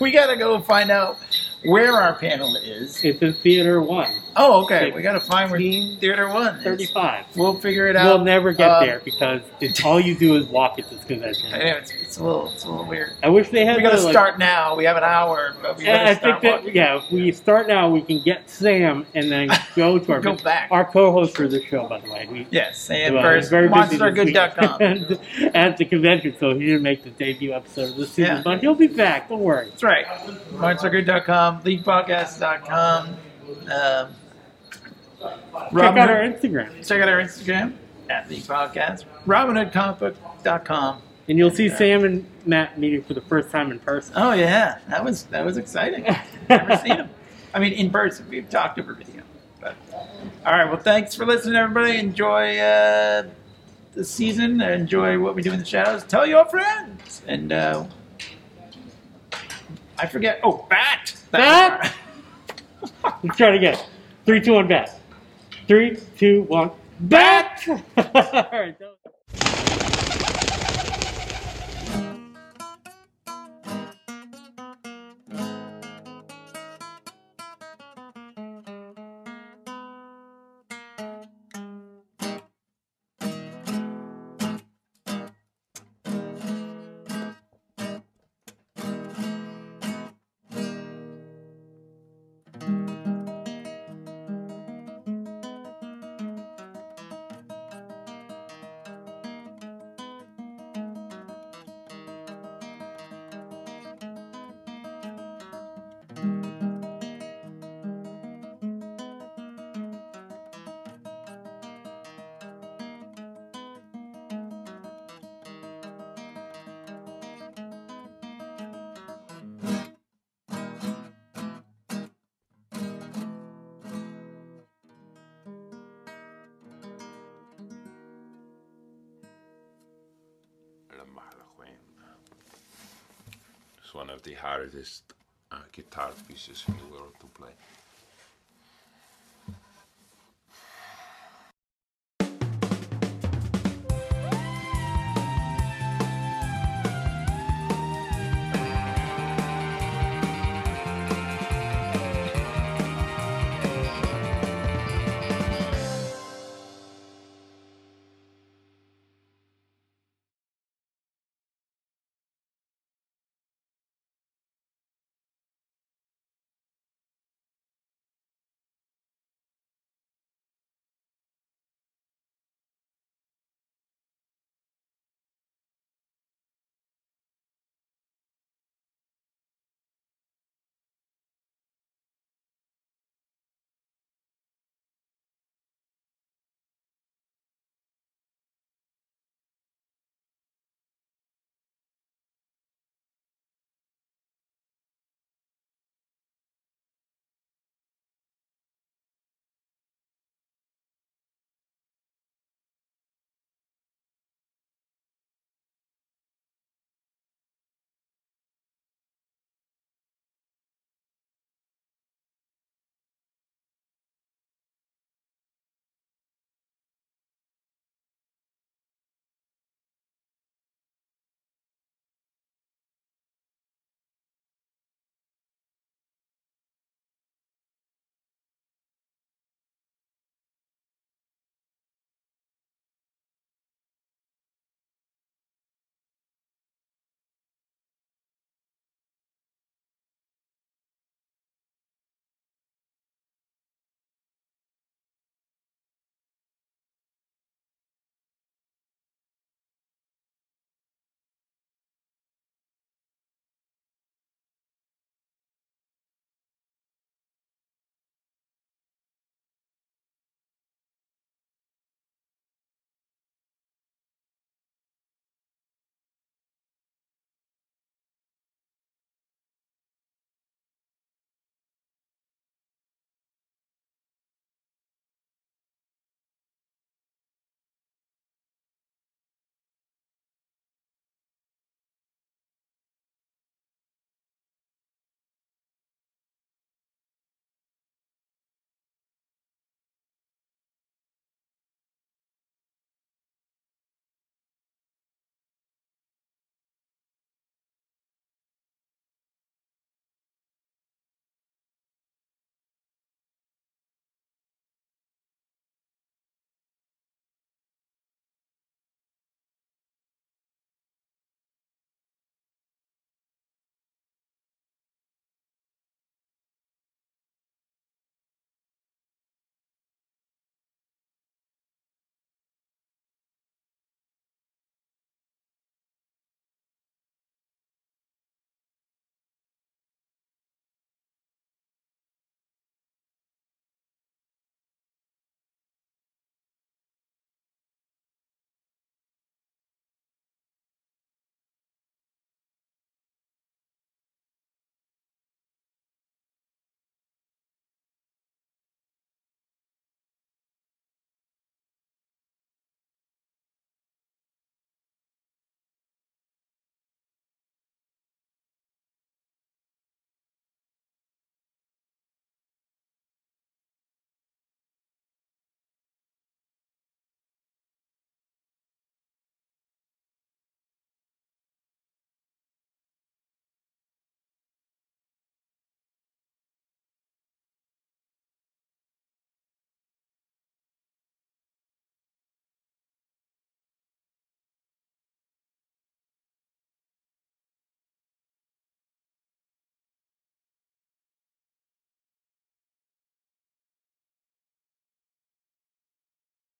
[SPEAKER 3] we gotta go find out where our panel is.
[SPEAKER 4] it's in Theater One,
[SPEAKER 3] Oh, okay. We gotta find where Theater One is.
[SPEAKER 4] 35.
[SPEAKER 3] We'll figure it out.
[SPEAKER 4] We'll never get
[SPEAKER 3] Um,
[SPEAKER 4] there because it's all you do is walk at this convention.
[SPEAKER 3] I know, it's, it's a little, it's a little weird.
[SPEAKER 4] I wish they had.
[SPEAKER 3] We gotta
[SPEAKER 4] the, like-
[SPEAKER 3] start now. We have an hour, but we
[SPEAKER 4] Yeah, I think that
[SPEAKER 3] walking.
[SPEAKER 4] yeah, if we start now, we can get Sam and then [laughs] go to our
[SPEAKER 3] Go back.
[SPEAKER 4] our co-host for the show. By the way, we,
[SPEAKER 3] Yes, and
[SPEAKER 4] well,
[SPEAKER 3] first,
[SPEAKER 4] he's very busy this week
[SPEAKER 3] monstergood.com. [laughs]
[SPEAKER 4] at the convention, so he didn't make the debut episode of this season.
[SPEAKER 3] Yeah.
[SPEAKER 4] But he'll be back. Don't worry.
[SPEAKER 3] That's right. Monstergood.com, leaguepodcast.com. Um,
[SPEAKER 4] Check out our Instagram,
[SPEAKER 3] check out our Instagram at the Podcast. RobinhoodComicBook.com.
[SPEAKER 4] and you'll see Sam and Matt meeting for the first time in person.
[SPEAKER 3] Oh yeah, that was that was exciting. [laughs] Never seen him. I mean, in person. We've talked over video. But all right. Well, thanks for listening, everybody. Enjoy uh, the season. Enjoy what we do in the shadows. Tell your friends. And uh, I forget. Oh, bat.
[SPEAKER 4] Bat? [laughs] Let's try it again. Three, two, one, bat. Three, two, one, bat. [laughs] All right.
[SPEAKER 5] It's one of the hardest uh, guitar pieces in the world to play.